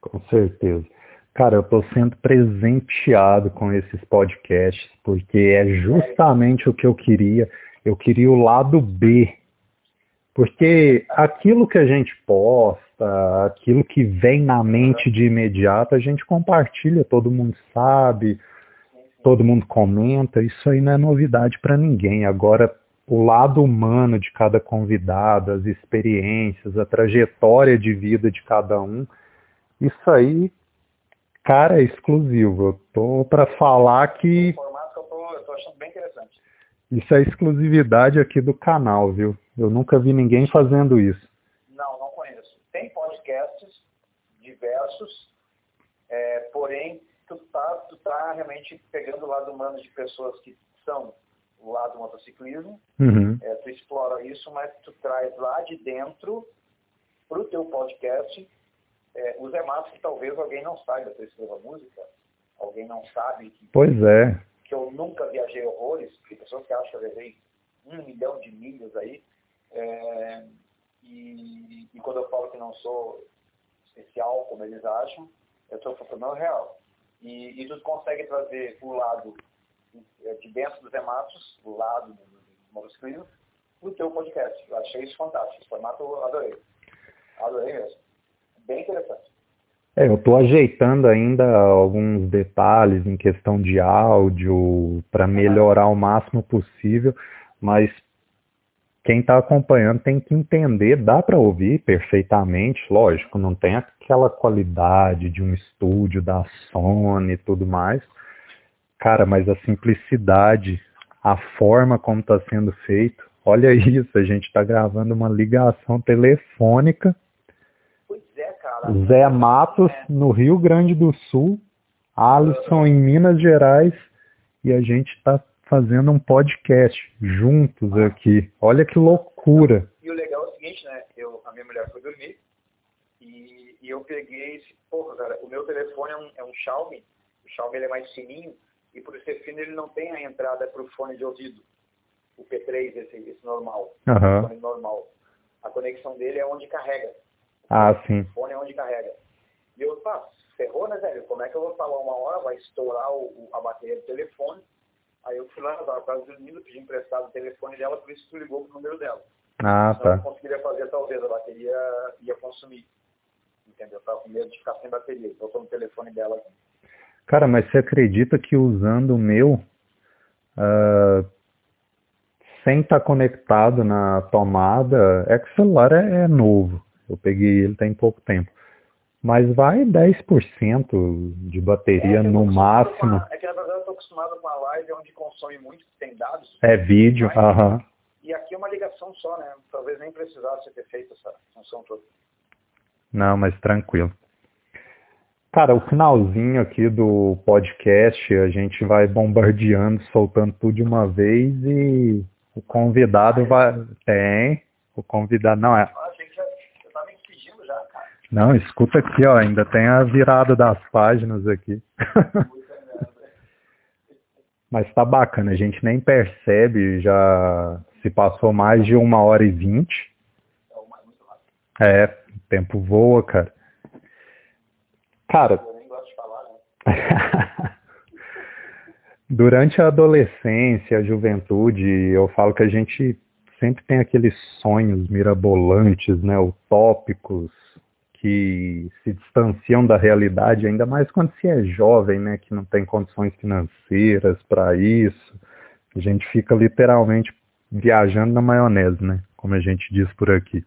Com certeza. Cara, eu estou sendo presenteado com esses podcasts, porque é justamente o que eu queria. Eu queria o lado B. Porque aquilo que a gente posta, aquilo que vem na mente de imediato, a gente compartilha, todo mundo sabe, todo mundo comenta, isso aí não é novidade para ninguém. Agora, o lado humano de cada convidado, as experiências, a trajetória de vida de cada um, isso aí cara é exclusivo. Eu tô para falar que. tô, eu tô achando bem interessante. Isso é exclusividade aqui do canal, viu? Eu nunca vi ninguém fazendo isso. Não, não conheço. Tem podcasts diversos, é, porém, tu tá, tu tá realmente pegando o lado humano de pessoas que são o lado do motociclismo, uhum. é, tu explora isso, mas tu traz lá de dentro para o teu podcast é, os ematos que talvez alguém não saiba que eu escrevo música, alguém não sabe que, pois é. que eu nunca viajei horrores, porque pessoas que acham que eu viajei um milhão de milhas aí, é, e, e, quando eu falo que não sou especial, como eles acham, eu estou falando real. E, tu consegue trazer o lado de dentro dos ematos, o lado do, do motociclismo, no teu podcast. Eu achei isso fantástico. Esse formato eu adorei. Adorei mesmo bem interessante. É, eu estou ajeitando ainda alguns detalhes em questão de áudio para melhorar o máximo possível, mas quem está acompanhando tem que entender, dá para ouvir perfeitamente, lógico, não tem aquela qualidade de um estúdio da Sony e tudo mais, cara, mas a simplicidade a forma como está sendo feito. Olha (laughs) isso, a gente está gravando uma ligação telefônica. Pois é, cara. Zé Matos, é. no Rio Grande do Sul, Alisson em Minas Gerais, e a gente está fazendo um podcast juntos aqui. Olha que loucura. E o legal é o seguinte, né? Eu, a minha mulher foi dormir e, e eu peguei esse, porra, cara, o meu telefone é um, é um Xiaomi, o Xiaomi ele é mais fininho e por ser fino ele não tem a entrada para o fone de ouvido, o P3, esse, esse normal, uhum. o fone normal. A conexão dele é onde carrega. Ah, sim. O fone é onde carrega. E eu, pá, ferrou, né, velho? Como é que eu vou falar uma hora, vai estourar o, a bateria do telefone Aí eu fui lá, eu tava quase dormindo, pedi emprestado o telefone dela, por isso tu ligou pro número dela. Ah, tá. Eu conseguiria fazer, talvez, a bateria ia consumir. Entendeu? Eu tava com medo de ficar sem bateria, então eu tô no telefone dela aqui. Cara, mas você acredita que usando o meu, uh, sem estar tá conectado na tomada, é que o celular é, é novo. Eu peguei ele tem pouco tempo. Mas vai 10% de bateria é, no máximo. Uma, é que na verdade eu estou acostumado com a live onde consome muito, tem dados. É vídeo, aham. Uh -huh. E aqui é uma ligação só, né? Talvez nem precisasse ter feito essa função toda. Não, mas tranquilo. Cara, o finalzinho aqui do podcast, a gente vai bombardeando, soltando tudo de uma vez e o convidado vai. Tem. O convidado. Não, é. Não, escuta aqui, ó, ainda tem a virada das páginas aqui. (laughs) Mas tá bacana, a gente nem percebe, já se passou mais de uma hora e vinte. É, o tempo voa, cara. Cara. (laughs) Durante a adolescência, a juventude, eu falo que a gente sempre tem aqueles sonhos mirabolantes, né, utópicos, que se distanciam da realidade, ainda mais quando se é jovem, né, que não tem condições financeiras para isso. A gente fica literalmente viajando na maionese, né, como a gente diz por aqui.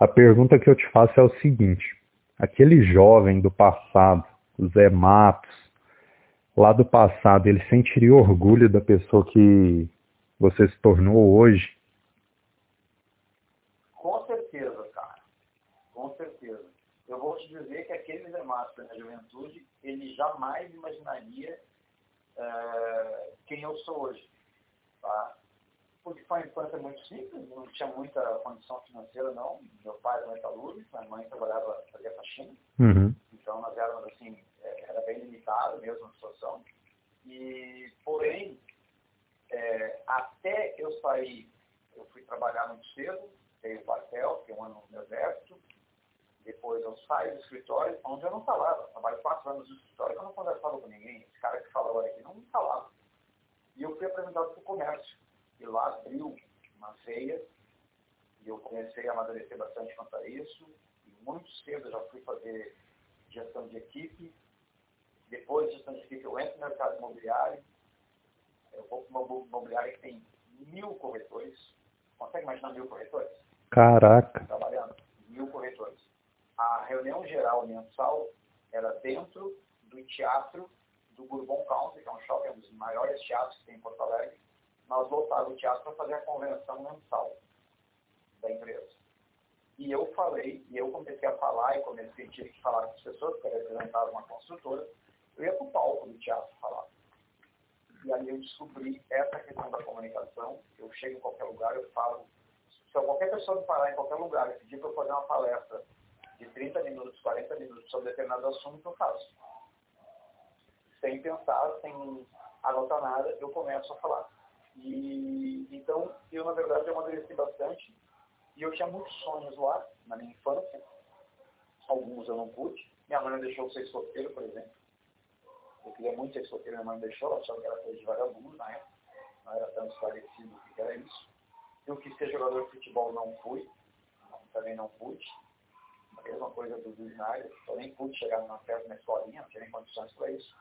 A pergunta que eu te faço é o seguinte: aquele jovem do passado, o Zé Matos, lá do passado, ele sentiria orgulho da pessoa que você se tornou hoje? eu vou te dizer que aquele Márcio na juventude, ele jamais imaginaria uh, quem eu sou hoje. Tá? Porque foi uma infância muito simples, não tinha muita condição financeira, não. Meu pai era metalúrgico, minha mãe trabalhava, fazia faxina. Uhum. Então nós éramos assim, é, era bem limitado mesmo a situação. E, porém, é, até eu sair, eu fui trabalhar muito cedo, tenho quartel, fiquei um ano no exército, depois eu saio do escritório, onde eu não falava. Trabalho quatro anos no escritório, eu não conversava com ninguém. Esse cara que fala agora aqui não me falava. E eu fui apresentado para o comércio. E lá abriu uma feia. E eu comecei a amadurecer bastante quanto a isso. E muito cedo eu já fui fazer gestão de equipe. Depois de gestão de equipe, eu entro no mercado imobiliário. Eu vou para uma imobiliária que tem mil corretores. Consegue imaginar mil corretores? Caraca. Trabalhando. Mil corretores a reunião geral mensal era dentro do teatro do Bourbon Country, que é um shopping, um dos maiores teatros que tem em Porto Alegre. Nós lotávamos o teatro para fazer a convenção mensal da empresa. E eu falei, e eu comecei a falar, e comecei, tive que falar com as pessoas, porque eu representava uma construtora, eu ia para o palco do teatro falar. E aí eu descobri essa questão da comunicação. Eu chego em qualquer lugar, eu falo. Se qualquer pessoa me parar em qualquer lugar e pedir para eu fazer uma palestra de 30 minutos, 40 minutos sobre determinado assunto, eu faço. Sem pensar, sem anotar nada, eu começo a falar. E, então, eu, na verdade, eu amadureci bastante. E eu tinha muitos sonhos lá, na minha infância. Alguns eu não pude. Minha mãe não deixou eu ser solteiro, por exemplo. Eu queria muito ser solteiro, minha mãe não deixou, ela achava que era coisa de vagabundo na época. Não era tão esclarecido o que era isso. Eu quis ser jogador de futebol, não fui. Também não pude mesma coisa do, Snyder, eu nem pude chegar numa festa na escolinha, não tinha condições para isso.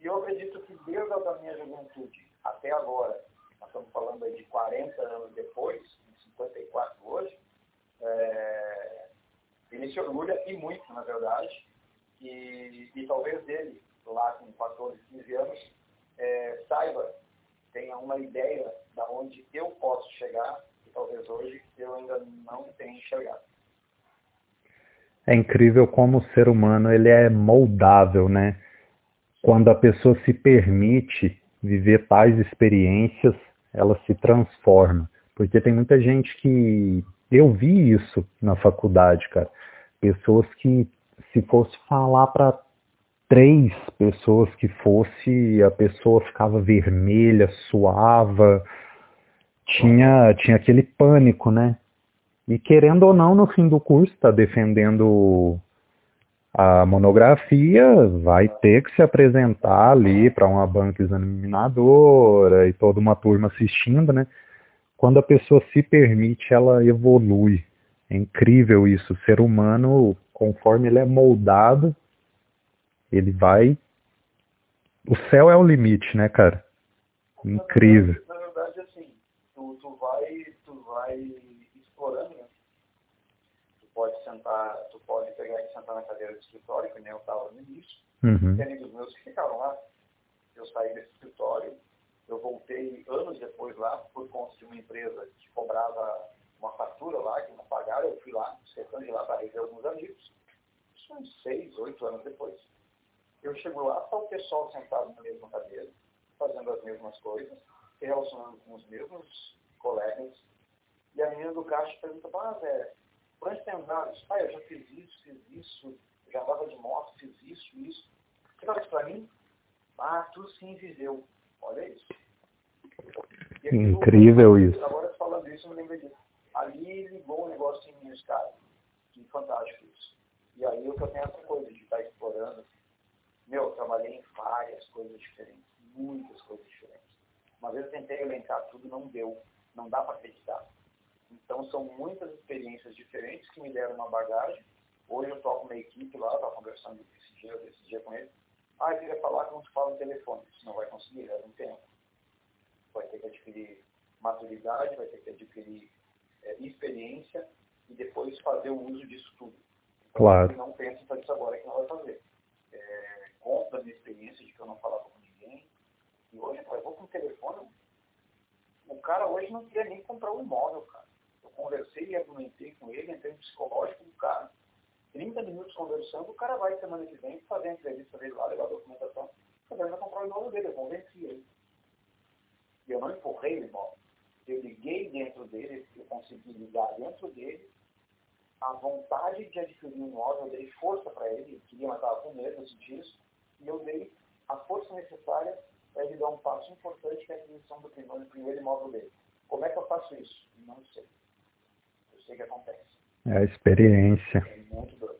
E eu acredito que desde a minha juventude até agora, nós estamos falando aí de 40 anos depois, 54 hoje, é, ele se orgulha e muito, na verdade, e, e talvez dele, lá com 14, 15 anos, é, saiba, tenha uma ideia da onde eu posso chegar, e talvez hoje eu ainda não tenha enxergado. É incrível como o ser humano ele é moldável, né? Quando a pessoa se permite viver tais experiências, ela se transforma. Porque tem muita gente que. Eu vi isso na faculdade, cara. Pessoas que, se fosse falar para três pessoas que fosse, a pessoa ficava vermelha, suava, tinha, tinha aquele pânico, né? E querendo ou não, no fim do curso, está defendendo a monografia, vai ter que se apresentar ali para uma banca examinadora e toda uma turma assistindo, né? Quando a pessoa se permite, ela evolui. É incrível isso. O ser humano, conforme ele é moldado, ele vai. O céu é o limite, né, cara? Incrível. Na verdade, assim, tu, tu vai, tu vai explorando, né? Pode sentar, tu pode pegar e sentar na cadeira de escritório, que nem eu estava no início. Uhum. Tem amigos meus que ficaram lá. Eu saí desse escritório, eu voltei anos depois lá, por conta de uma empresa que cobrava uma fatura lá, que não pagaram, eu fui lá, cercando de lá para rever alguns amigos. Isso uns seis, oito anos depois. Eu chego lá, está o pessoal sentado na mesma cadeira, fazendo as mesmas coisas, se relacionando com os mesmos colegas. E a menina do caixa pergunta, ah, Zé, onde tem andado? Ah, eu já fiz isso, fiz isso, já andava de moto, fiz isso, isso. Você fala isso para mim? Ah, tu sim viveu. Olha isso. Aqui, Incrível isso. Agora falando isso, eu me lembro disso. Ali ligou um negócio em mim, cara. Que fantástico isso. E aí eu tenho essa coisa de estar explorando meu, eu trabalhei em várias coisas diferentes, muitas coisas diferentes. Uma vez eu tentei elencar tudo, não deu, não dá para acreditar. Então são muitas experiências diferentes que me deram uma bagagem. Hoje eu toco uma equipe lá, estava conversando esse dia, esse dia com ele. Ah, eu queria falar como se fala no telefone. Isso não vai conseguir, leva um tempo. Vai ter que adquirir maturidade, vai ter que adquirir é, experiência e depois fazer o uso disso tudo. Então, claro. Não pensa em fazer isso agora que não vai fazer. É, conto da minha experiência de que eu não falava com ninguém. E hoje, eu vou com o telefone. O cara hoje não queria nem comprar um imóvel, cara. Conversei e argumentei com ele, entrei no psicológico do cara. 30 minutos conversando, o cara vai semana que vem fazer a entrevista dele lá, levar a documentação. O cara vai comprar o imóvel dele, eu convenci ele. E eu não empurrei o imóvel. Eu liguei dentro dele, eu consegui ligar dentro dele a vontade de adquirir um imóvel, eu dei força para ele, ele queria, estava com medo disso e eu dei a força necessária para ele dar um passo importante que é a aquisição do primeiro, primeiro imóvel dele. Como é que eu faço isso? Não sei. Sei que acontece. É a experiência. É muito doido.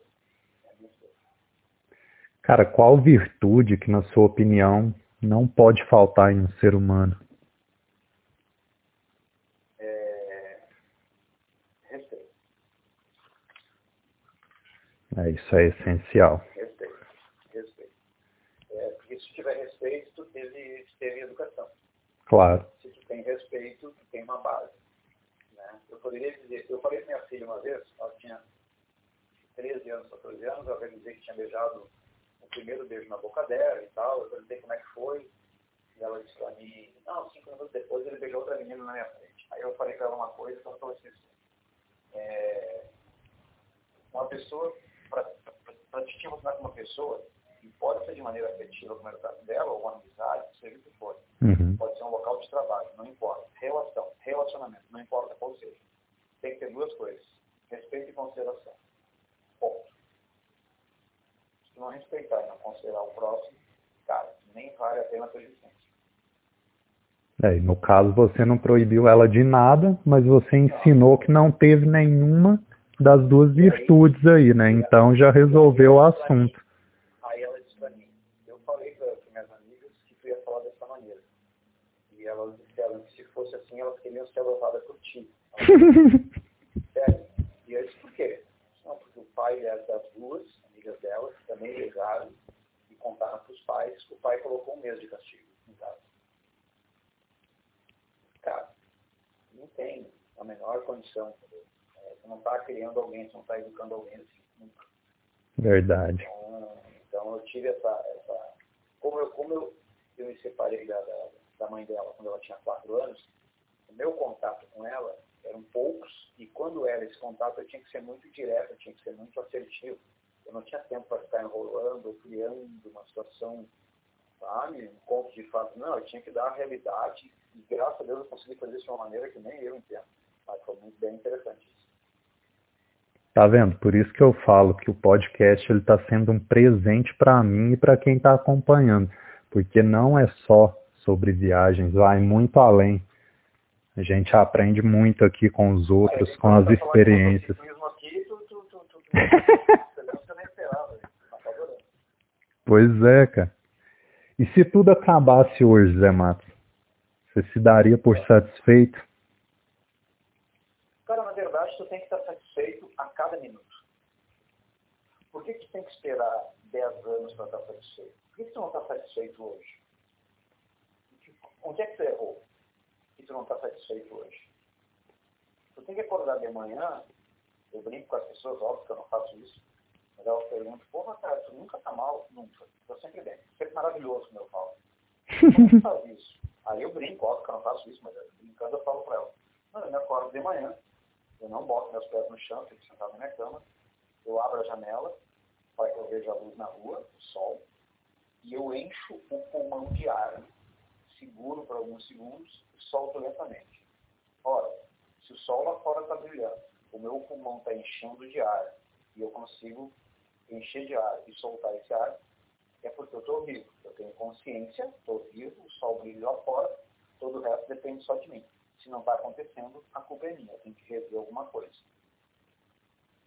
É muito doido. Cara, qual virtude que, na sua opinião, não pode faltar em um ser humano? É... Respeito. É, isso é essencial. tiver respeito, tu teve, teve educação. Claro. Se tu tem respeito, tu tem uma base. Eu poderia dizer, eu falei para minha filha uma vez, ela tinha 13 anos, 14 anos, ela veio dizer que tinha beijado o primeiro beijo na boca dela e tal, eu perguntei como é que foi, e ela disse para mim, não, cinco minutos depois ele beijou outra menina na minha frente. Aí eu falei para ela uma coisa que ela falou assim, é, uma pessoa, para te emocionar com uma pessoa, e pode ser de maneira afetiva, como era o caso dela, ou uma amizade, seja o que for. Uhum. Pode ser um local de trabalho, não importa. Relação, relacionamento, não importa qual seja. Tem que ter duas coisas: respeito e consideração. Ponto. Se não respeitar e não considerar o próximo, cara, nem vale a pena a tua existência. É, no caso, você não proibiu ela de nada, mas você ensinou que não teve nenhuma das duas virtudes aí, né? Então já resolveu o assunto. Ser adotadas por ti. (laughs) Sério. E eu disse, por quê? Não, porque o pai das duas, amigas delas, também beijaram e contaram para os pais. O pai colocou um mês de castigo em casa. Cara, não tem a menor condição. É, você não está criando alguém, você não está educando alguém assim, nunca. Verdade. Então, então eu tive essa, essa como eu, como eu, eu me separei da, da da mãe dela quando ela tinha quatro anos, o meu contato com ela eram poucos e quando era esse contato eu tinha que ser muito direto, eu tinha que ser muito assertivo. Eu não tinha tempo para ficar enrolando ou criando uma situação, sabe, um conto de fato. Não, eu tinha que dar a realidade e graças a Deus eu consegui fazer isso de uma maneira que nem eu entendo. Mas foi muito bem interessante isso. Tá vendo? Por isso que eu falo que o podcast ele está sendo um presente para mim e para quem está acompanhando, porque não é só sobre viagens, vai muito além. A gente aprende muito aqui com os outros, com as experiências. (laughs) pois é, cara. E se tudo acabasse hoje, Zé Matos? Você se daria por satisfeito? Cara, na verdade, tu tem que estar satisfeito a cada minuto. Por que, que tem que esperar 10 anos para estar satisfeito? Por que, que tu não está satisfeito hoje? Onde é que tu errou? Que tu não está satisfeito hoje? Tu tem que acordar de manhã, eu brinco com as pessoas, óbvio que eu não faço isso, mas elas perguntam, porra, cara, tu nunca tá mal? Nunca. Estou sempre bem. Sempre maravilhoso, como eu falo. Como tu faz isso? Aí eu brinco, óbvio que eu não faço isso, mas brincando eu falo para ela. Não, eu me acordo de manhã, eu não boto meus pés no chão, fico sentado na minha cama, eu abro a janela para que eu veja a luz na rua, o sol, e eu encho o pulmão de ar, seguro por alguns segundos e solto lentamente. Ora, se o sol lá fora está brilhando, o meu pulmão está enchendo de ar e eu consigo encher de ar e soltar esse ar, é porque eu estou vivo. Eu tenho consciência, estou vivo, o sol brilha lá fora, todo o resto depende só de mim. Se não está acontecendo, a culpa é minha, eu tenho que rever alguma coisa.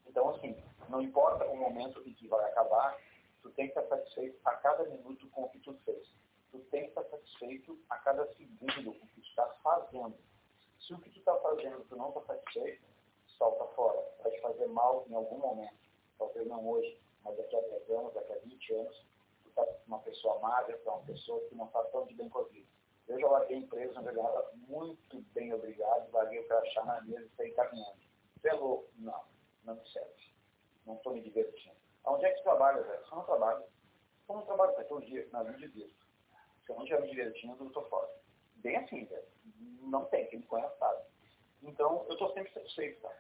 Então, assim, não importa o momento em que vai acabar, tu tem que estar satisfeito a cada minuto com o que tu fez. Tu tem que estar satisfeito a cada segundo com o que tu está fazendo. Se o que tu está fazendo tu não está satisfeito, solta fora. Vai te fazer mal em algum momento. Talvez não hoje, mas daqui a 10 anos, daqui a 20 anos, tu está uma pessoa magra, tu é uma pessoa que não está tão de bem com a vida. Eu já larguei empresa eu ganhava muito bem, obrigado, larguei o crachá na mesa e saí caminhando. Você é? Não, não me serve. Não estou me divertindo. Aonde é que você trabalha, velho? Só não trabalho. Só não trabalho para todo dia, na vida de visto. Se eu não estiver me divertindo, eu estou fora. Bem assim, velho. Não tem, quem me conhece sabe. Então, eu estou sempre satisfeito, tá?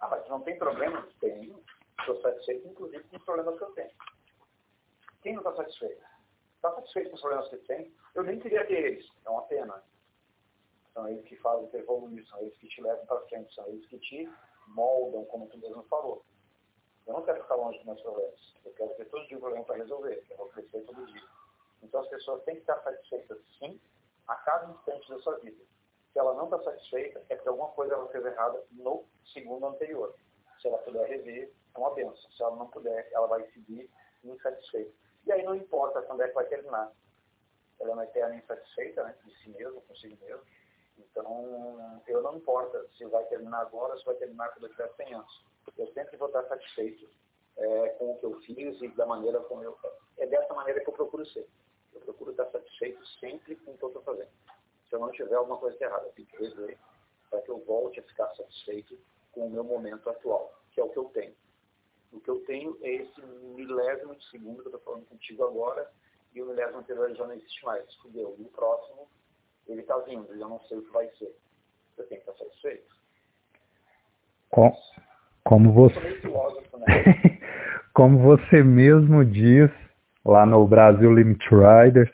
Ah, mas não tem problema? Tenho. Estou satisfeito, inclusive, com os problemas que eu tenho. Quem não está satisfeito? Está satisfeito com os problemas que tem? Eu nem queria ter eles. É uma pena. São eles que fazem ter evoluir, são eles que te levam para frente, são eles que te moldam, como tu mesmo falou. Eu não quero ficar longe dos meus problemas. Eu quero ter todo dia um problema para resolver. Eu vou crescer todo dia. Então as pessoas têm que estar satisfeitas, sim, a cada instante da sua vida. Se ela não está satisfeita, é porque alguma coisa ela fez errada no segundo anterior. Se ela puder rever, é uma benção. Se ela não puder, ela vai seguir insatisfeita. E aí não importa quando é que vai terminar. Ela é uma eterna insatisfeita né, de si mesmo, consigo mesmo. Então, eu não importa se vai terminar agora ou se vai terminar quando eu tiver 100 anos. Eu sempre vou estar satisfeito é, com o que eu fiz e da maneira como eu... É dessa maneira que eu procuro ser. Eu procuro estar satisfeito sempre com o que eu estou fazendo. Se eu não tiver alguma coisa errada, eu tenho que rever para que eu volte a ficar satisfeito com o meu momento atual, que é o que eu tenho. O que eu tenho é esse milésimo de segundo que eu estou falando contigo agora, e o milésimo anterior já não existe mais. Fudeu. E o próximo, ele está vindo, e eu não sei o que vai ser. Eu tenho que estar satisfeito. Com, como você. Né? (laughs) como você mesmo diz lá no Brasil Limit Riders,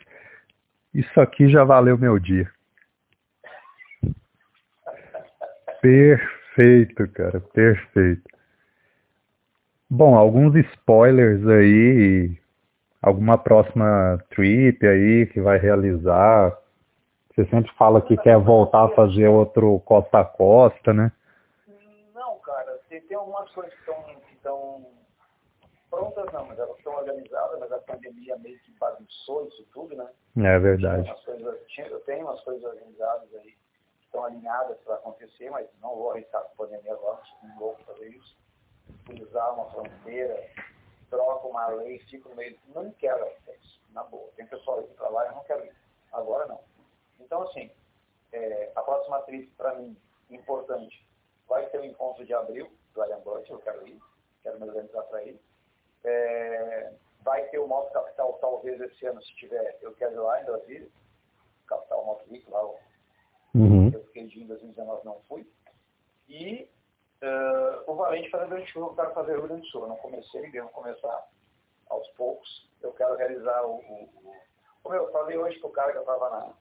isso aqui já valeu meu dia. Perfeito, cara, perfeito. Bom, alguns spoilers aí, alguma próxima trip aí que vai realizar. Você sempre fala que quer voltar a fazer outro costa a costa, né? Não, cara, tem, tem algumas coisas que estão prontas, não, mas elas estão organizadas, mas a pandemia meio que bagunçou isso tudo, né? É verdade. Coisas, eu tenho umas coisas organizadas aí, que estão alinhadas para acontecer, mas não vou arriscar a pandemia agora, não vou fazer isso cruzar uma fronteira, troca uma lei, fica no meio. Não quero isso, na boa. Tem pessoal aqui para lá, eu não quero ir. Agora não. Então, assim, é, a próxima trip, para mim, importante, vai ter o um encontro de abril do Allianz eu quero ir, quero me organizar para ir. É, vai ter o Moto Capital, talvez esse ano, se tiver, eu quero ir lá em Brasília. Capital Moto Week, lá, Uhum. eu fiquei de em 2019, não fui. E uh, o Valente faz a grande chuva, eu quero fazer o Rio Grande do Sul. Eu não comecei, devo começar aos poucos. Eu quero realizar o. o, o como eu falei hoje com o cara que eu estava na,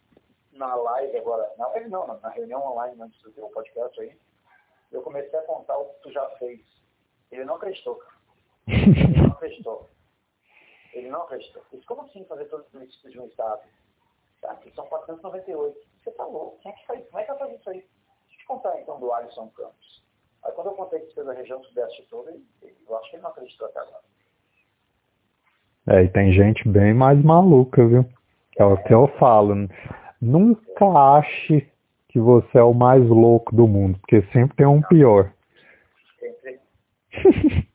na live agora, na live não, na, na reunião online antes do teu podcast aí, eu comecei a contar o que tu já fez. Ele não acreditou, cara. (laughs) Acreditou. Ele não acreditou. Disse, como assim fazer todos os municípios de um estado? Tá, que são 498. Você tá louco? Quem é que faz? Como é que vai fazer isso aí? Deixa eu te contar então do Alisson Campos. Aí quando eu contei que fez a região sudeste toda, eu acho que ele não acreditou até agora. É, e tem gente bem mais maluca, viu? É o que eu falo. Nunca ache que você é o mais louco do mundo, porque sempre tem um pior. Sempre. (laughs)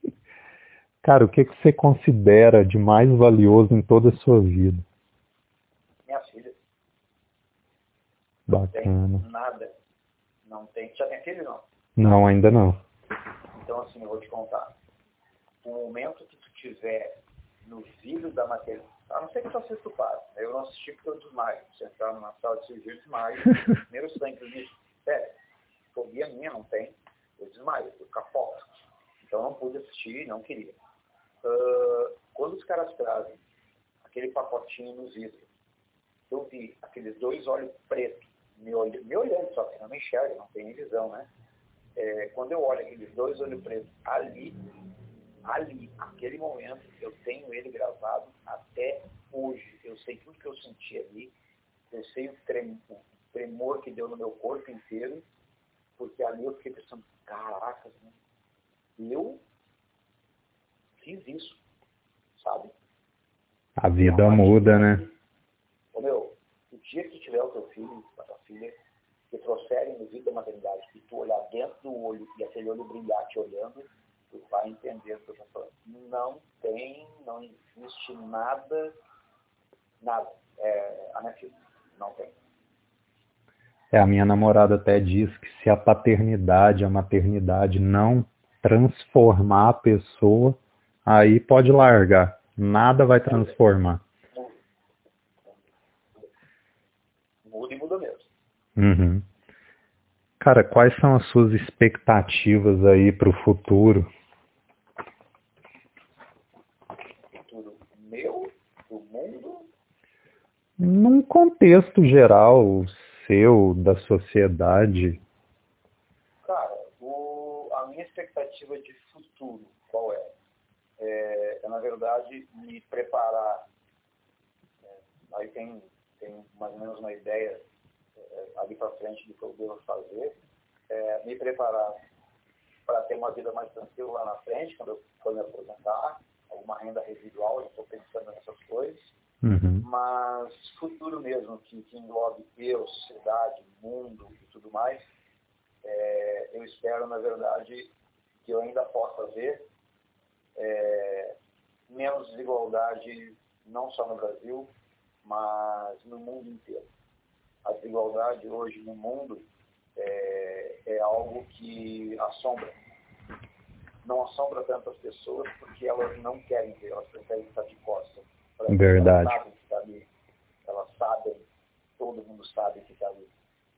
Cara, o que, que você considera de mais valioso em toda a sua vida? Minha filha. Bacana. Não tem nada. Não tem. Já tem filho, não? Não, ainda não. Então, assim, eu vou te contar. O momento que tu tiver no vídeo da matéria, a não ser que tu assista o padre. Eu não assisti porque eu desmaio. Se entrar numa sala de cirurgia, eu desmaio. (laughs) Primeiro sangue bicho. Sério, fobia minha não tem. Eu desmaio, eu capoto. Então, não pude assistir, não queria. Uh, quando os caras trazem aquele pacotinho no vidro, eu vi aqueles dois olhos pretos me, olhando, me olhando, só que não me enxerga, não tem visão, né? É, quando eu olho aqueles dois olhos pretos ali, ali, aquele momento, eu tenho ele gravado até hoje. Eu sei tudo que eu senti ali, eu sei o, trem, o tremor que deu no meu corpo inteiro, porque ali eu fiquei pensando, caracas, né? eu fiz isso, sabe? A vida muda, né? Ô meu, o dia que tiver o teu filho, a tua filha, que trouxerem no vídeo da maternidade, e tu olhar dentro do olho e aquele olho brilhar te olhando, tu vai entender o que eu estou falando. Não tem, não existe nada, nada. É, a minha filha, não tem. É, a minha namorada até diz que se a paternidade, a maternidade não transformar a pessoa, aí pode largar. Nada vai transformar. Muda e muda mesmo. Uhum. Cara, quais são as suas expectativas aí para o futuro? Futuro meu, do mundo? Num contexto geral, seu, da sociedade. Cara, o, a minha expectativa de futuro, qual é? É, é na verdade, me preparar. É, aí tem, tem mais ou menos uma ideia é, ali para frente do que eu devo fazer. É, me preparar para ter uma vida mais tranquila lá na frente, quando eu for me aposentar, alguma renda residual, eu estou pensando nessas coisas. Uhum. Mas futuro mesmo, que, que englobe eu, sociedade, mundo e tudo mais, é, eu espero, na verdade, que eu ainda possa ver é, menos desigualdade, não só no Brasil, mas no mundo inteiro. A desigualdade hoje no mundo é, é algo que assombra. Não assombra tantas pessoas porque elas não querem ver, elas preferem estar de costas. Verdade. Elas sabem que está ali. Elas sabem, todo mundo sabe que está ali.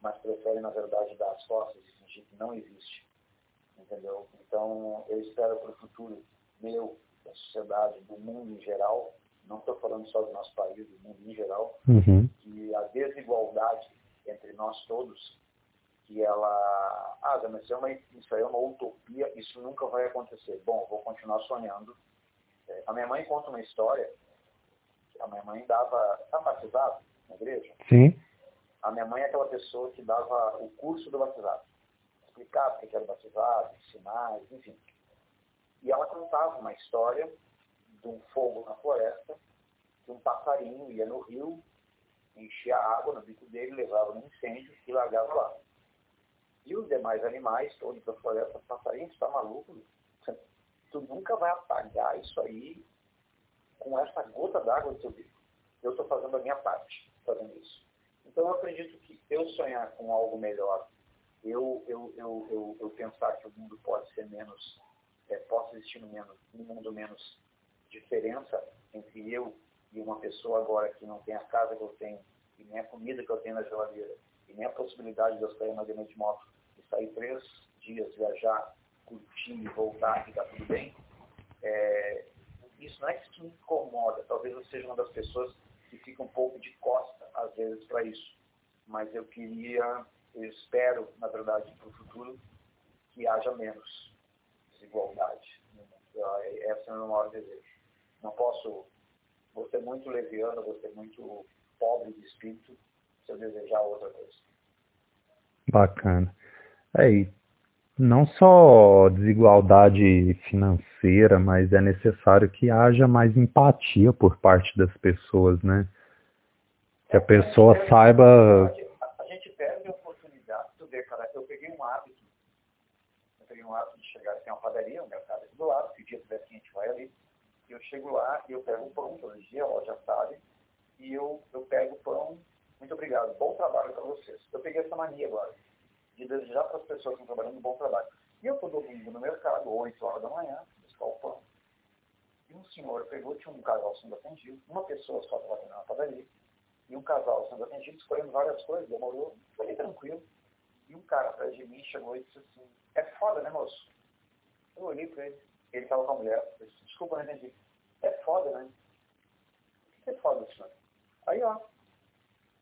Mas preferem, na verdade, dar as costas e fingir que não existe. Entendeu? Então, eu espero para o futuro meu, da sociedade, do mundo em geral, não estou falando só do nosso país, do mundo em geral, Uhum. que a desigualdade entre nós todos, que ela, ah, mas isso, é uma, isso aí é uma utopia, isso nunca vai acontecer. Bom, vou continuar sonhando. É, a minha mãe conta uma história, a minha mãe dava, está batizado na igreja? Sim. A minha mãe é aquela pessoa que dava o curso do batizado. Explicava o que era batizado, sinais, enfim. E ela contava uma história de um fogo na floresta, que um passarinho ia no rio, enchia água no bico dele, levava no incêndio e largava lá. E os demais animais, todos da floresta, passarinho, você está maluco? Tu nunca vai apagar isso aí com essa gota d'água do teu bico. Eu estou fazendo a minha parte, fazendo isso. Então eu acredito que eu sonhar com algo melhor, eu, eu, eu, eu, eu pensar que o mundo pode ser menos, é, possa existir no, menos, no mundo menos diferença entre eu e uma pessoa agora que não tem a casa que eu tenho e nem a comida que eu tenho na geladeira, e nem a possibilidade de eu sair uma de moto e sair três dias, viajar, curtir voltar e tá tudo bem, é, isso não é que me incomoda, talvez eu seja uma das pessoas que fica um pouco de costa, às vezes, para isso. Mas eu queria, eu espero, na verdade, para o futuro, que haja menos desigualdade. Esse é o meu maior desejo. Não posso, vou ser muito leviano, vou ser muito pobre de espírito se eu desejar outra coisa. Bacana. É, e não só desigualdade financeira, mas é necessário que haja mais empatia por parte das pessoas, né? Que a pessoa saiba. A gente perde a oportunidade. Tu vê, cara, eu peguei um hábito. Eu peguei um hábito de chegar, tem uma padaria, um mercado aqui do lado, se o dia tiver gente vai ali. Eu chego lá e eu pego o pão todo dia, a loja sabe, e eu, eu pego o pão. Muito obrigado, bom trabalho para vocês. Eu peguei essa mania agora de desejar para as pessoas que estão trabalhando um bom trabalho. E eu estou domingo no mercado, 8 horas da manhã, buscar o pão. E um senhor pegou, tinha um casal sendo atendido, uma pessoa só trabalhando na padaria, e um casal sendo atendido, escolhendo várias coisas, demorou, foi tranquilo. E um cara atrás de mim chegou e disse assim, é foda, né, moço? Eu olhei para ele, ele estava com a mulher, disse, desculpa, não entendi. É foda, né? O que é foda, senhor? Aí, ó,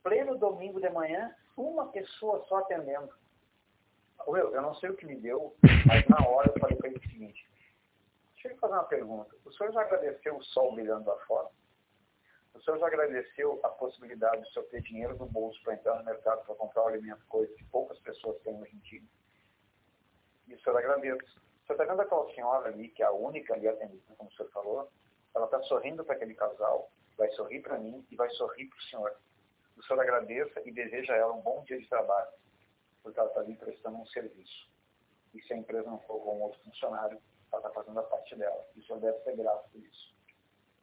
pleno domingo de manhã, uma pessoa só atendendo. Eu, eu não sei o que me deu, mas na hora eu falei para ele o seguinte, deixa eu fazer uma pergunta. O senhor já agradeceu o sol brilhando lá fora? O senhor já agradeceu a possibilidade de senhor ter dinheiro no bolso para entrar no mercado para comprar o alimento, coisa que poucas pessoas têm hoje em dia? E o senhor está vendo aquela senhora ali, que é a única ali atendida, como o senhor falou? Ela está sorrindo para aquele casal, vai sorrir para mim e vai sorrir para o senhor. O senhor agradeça e deseja a ela um bom dia de trabalho porque ela está ali prestando um serviço. E se a empresa não for com um outro funcionário, ela está fazendo a parte dela. E o senhor deve ser grato por isso.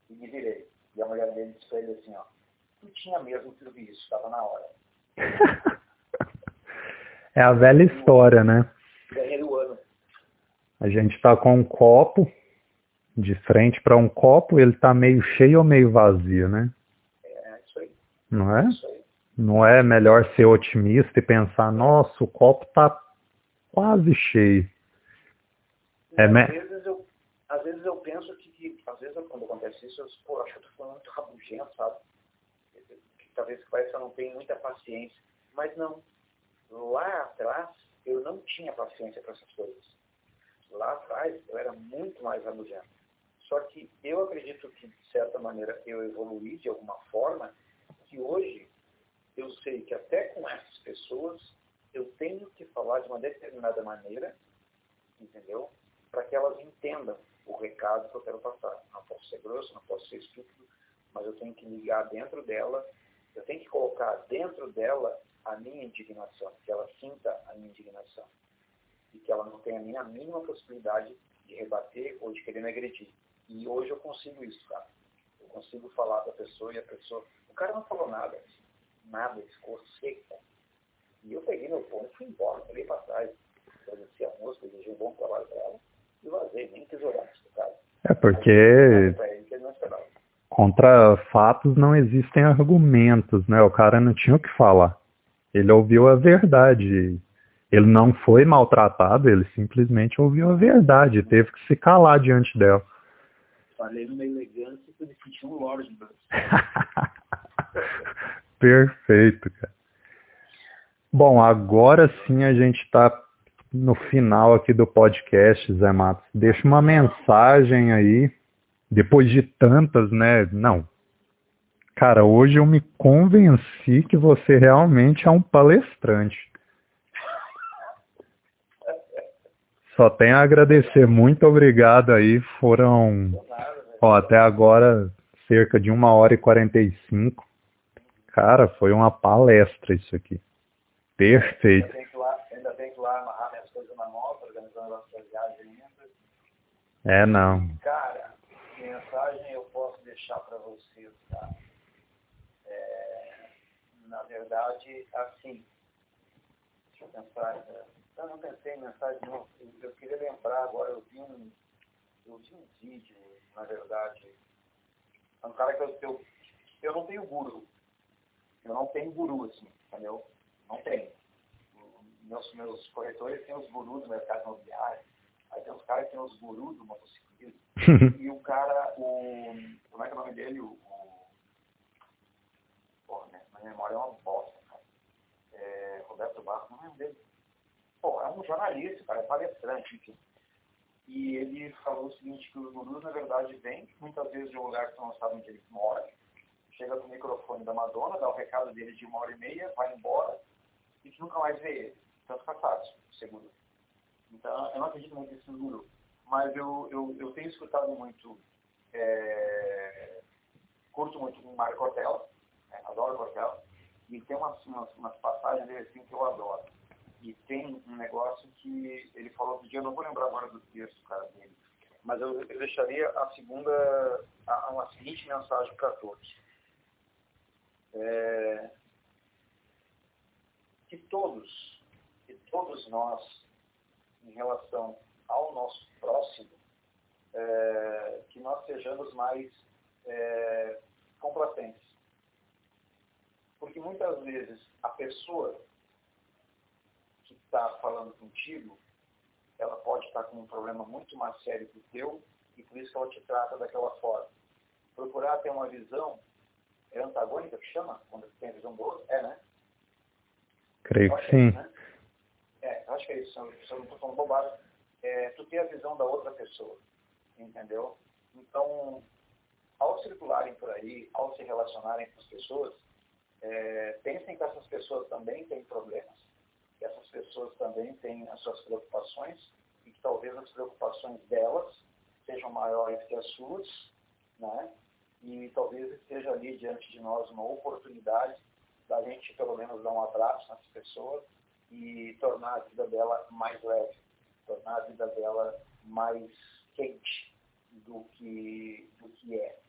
E me virei. E a mulher dele disse para ele assim, ó, tu tinha mesmo isso, estava na hora. (laughs) é a velha história, né? Ganhei. A gente está com um copo de frente para um copo, ele está meio cheio ou meio vazio, né? É, isso aí. Não é? Isso aí. Não é melhor ser otimista e pensar, nossa, o copo está quase cheio. É me... às, vezes eu, às vezes eu penso que, às vezes quando acontece isso, eu pô, acho que eu estou falando muito rabugento, sabe? Que, talvez parece que eu não tenho muita paciência. Mas não. Lá atrás, eu não tinha paciência para essas coisas. Lá atrás, eu era muito mais rabugento. Só que eu acredito que, de certa maneira, eu evoluí de alguma forma, que hoje eu sei que até com essas pessoas eu tenho que falar de uma determinada maneira, entendeu? Para que elas entendam o recado que eu quero passar. Não posso ser grosso, não posso ser estúpido, mas eu tenho que ligar dentro dela, eu tenho que colocar dentro dela a minha indignação, que ela sinta a minha indignação. E que ela não tenha nem a mínima possibilidade de rebater ou de querer me agredir. E hoje eu consigo isso, cara. Eu consigo falar para a pessoa e a pessoa. O cara não falou nada nada, ficou seca. E eu peguei meu fone e fui embora, falei para trás, agradeci a moça, desejei um bom trabalho para ela e vazei, nem quis olhar caso. É porque contra fatos não existem argumentos, né? O cara não tinha o que falar. Ele ouviu a verdade. Ele não foi maltratado, ele simplesmente ouviu a verdade, teve que se calar diante dela. Falei numa elegância que eu me senti um lorde. (laughs) Perfeito, cara. Bom, agora sim a gente está no final aqui do podcast, Zé Matos. Deixa uma mensagem aí, depois de tantas, né? Não. Cara, hoje eu me convenci que você realmente é um palestrante. Só tenho a agradecer. Muito obrigado aí. Foram, ó, até agora, cerca de uma hora e quarenta e cinco. Cara, foi uma palestra isso aqui. Perfeito. Ainda bem que lá, amarrar minhas coisas na moto, organizando as suas viagens ainda. É, não. Cara, mensagem eu posso deixar para vocês, tá? É, na verdade, assim, deixa eu pensar, é, eu não pensei em mensagem não, eu queria lembrar agora, eu vi um, eu vi um vídeo, na verdade, é um cara que eu, eu, eu não tenho guru, Eu não tenho guru, assim, entendeu? Não tenho. Meus, meus corretores têm os gurus do mercado imobiliário, aí tem os caras que têm os gurus do motociclismo, (laughs) e o cara, o. Como é que é o nome dele? O. o porra, minha, memória é uma bosta, cara. É, Roberto Barros, não lembro dele. Pô, é um jornalista, cara, é palestrante, enfim. E ele falou o seguinte, que os gurus, na verdade, vêm muitas vezes de um lugar que não sabe onde ele mora, chega com o microfone da Madonna, dá o recado dele de uma hora e meia, vai embora, e que nunca mais vê ele. Tanto fica fácil, seguro. Então, eu não acredito muito nesse guru. Mas eu, eu, eu tenho escutado muito, é, curto muito o Mário Cortella, é, adoro Cortella, e tem umas, umas, umas passagens dele assim que eu adoro. E tem um negócio que ele falou outro dia, eu não vou lembrar agora do texto, cara, dele, mas eu, eu deixaria a segunda, a, uma seguinte mensagem para todos. É, que todos, que todos nós, em relação ao nosso próximo, é, que nós sejamos mais é, complacentes. Porque muitas vezes a pessoa está falando contigo, ela pode estar com um problema muito mais sério que o teu e por isso que ela te trata daquela forma. Procurar ter uma visão é antagônica que chama, quando tem a visão do outro, é, né? Creio que sim. É, né? é, acho que é isso, se eu não estou falando bobagem. É, tu ter a visão da outra pessoa, entendeu? Então, ao circularem por aí, ao se relacionarem com as pessoas, é, pensem que essas pessoas também têm problemas que essas pessoas também têm as suas preocupações e que talvez as preocupações delas sejam maiores que as suas, né? E talvez esteja ali diante de nós uma oportunidade da gente pelo menos dar um abraço nessa pessoa e tornar a vida dela mais leve, tornar a vida dela mais quente do que, do que é.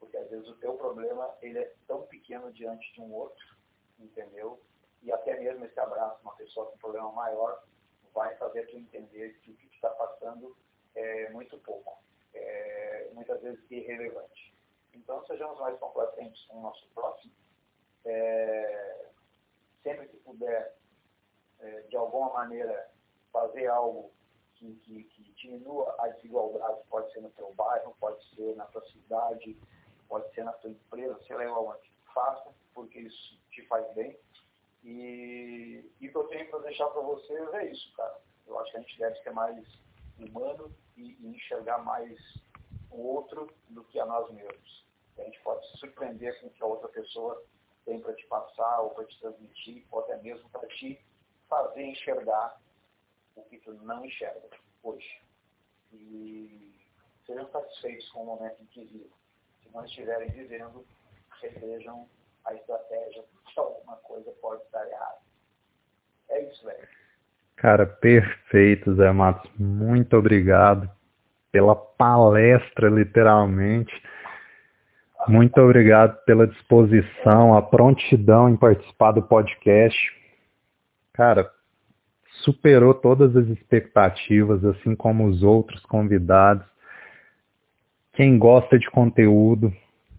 Porque às vezes o teu problema ele é tão pequeno diante de um outro, entendeu? E até mesmo esse abraço, uma pessoa com problema maior, vai fazer tu entender que o que está passando é muito pouco, é, muitas vezes irrelevante. Então, sejamos mais complacentes com o nosso próximo. É, sempre que puder, é, de alguma maneira, fazer algo que, que, que, diminua a desigualdade, pode ser no teu bairro, pode ser na tua cidade, pode ser na tua empresa, sei lá onde. Faça, porque isso te faz bem e, e o que eu tenho para deixar para vocês é isso, cara. Eu acho que a gente deve ser mais humano e, e enxergar mais o outro do que a nós mesmos. A gente pode se surpreender com o que a outra pessoa tem para te passar ou para te transmitir, ou até mesmo para te fazer enxergar o que tu não enxerga hoje. E sejam satisfeitos com o momento em que vivem. Se não estiverem vivendo, revejam a estratégia que alguma coisa pode estar errada. É isso, velho. Cara, perfeito, Zé Matos. Muito obrigado pela palestra, literalmente. Muito obrigado pela disposição, a prontidão em participar do podcast. Cara, superou todas as expectativas, assim como os outros convidados. Quem gosta de conteúdo,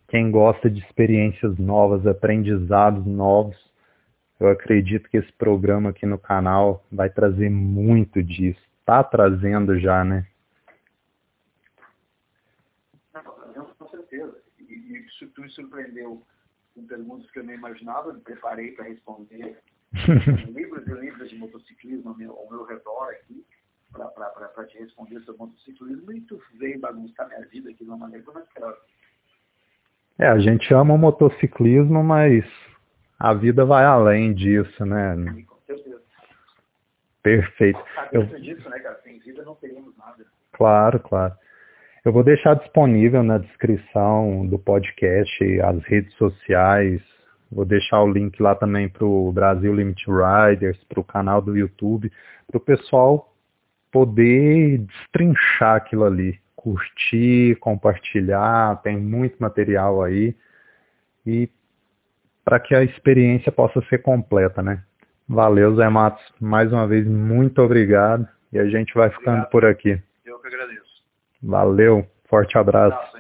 quem gosta de experiências novas, aprendizados novos, eu acredito que esse programa aqui no canal vai trazer muito disso. Está trazendo já, né? Com certeza. E isso tu me surpreendeu com perguntas que eu não imaginava, me preparei para responder. (laughs) livros e livros de motociclismo ao meu, ao meu redor aqui, para te responder sobre motociclismo, e tu veio bagunçar minha vida aqui de uma maneira não esperava. É, a gente ama o motociclismo, mas a vida vai além disso, né? Com certeza. Perfeito. Eu... disso, né, cara? Sem vida não teríamos nada. Claro, claro. Eu vou deixar disponível na descrição do podcast as redes sociais. Vou deixar o link lá também para o Brasil Limit Riders, para o canal do YouTube, para o pessoal poder destrinchar aquilo ali curtir, compartilhar, tem muito material aí. E para que a experiência possa ser completa, né? Valeu, Zé Matos. Mais uma vez, muito obrigado. E a gente vai ficando obrigado. por aqui. Eu que agradeço. Valeu. Forte abraço.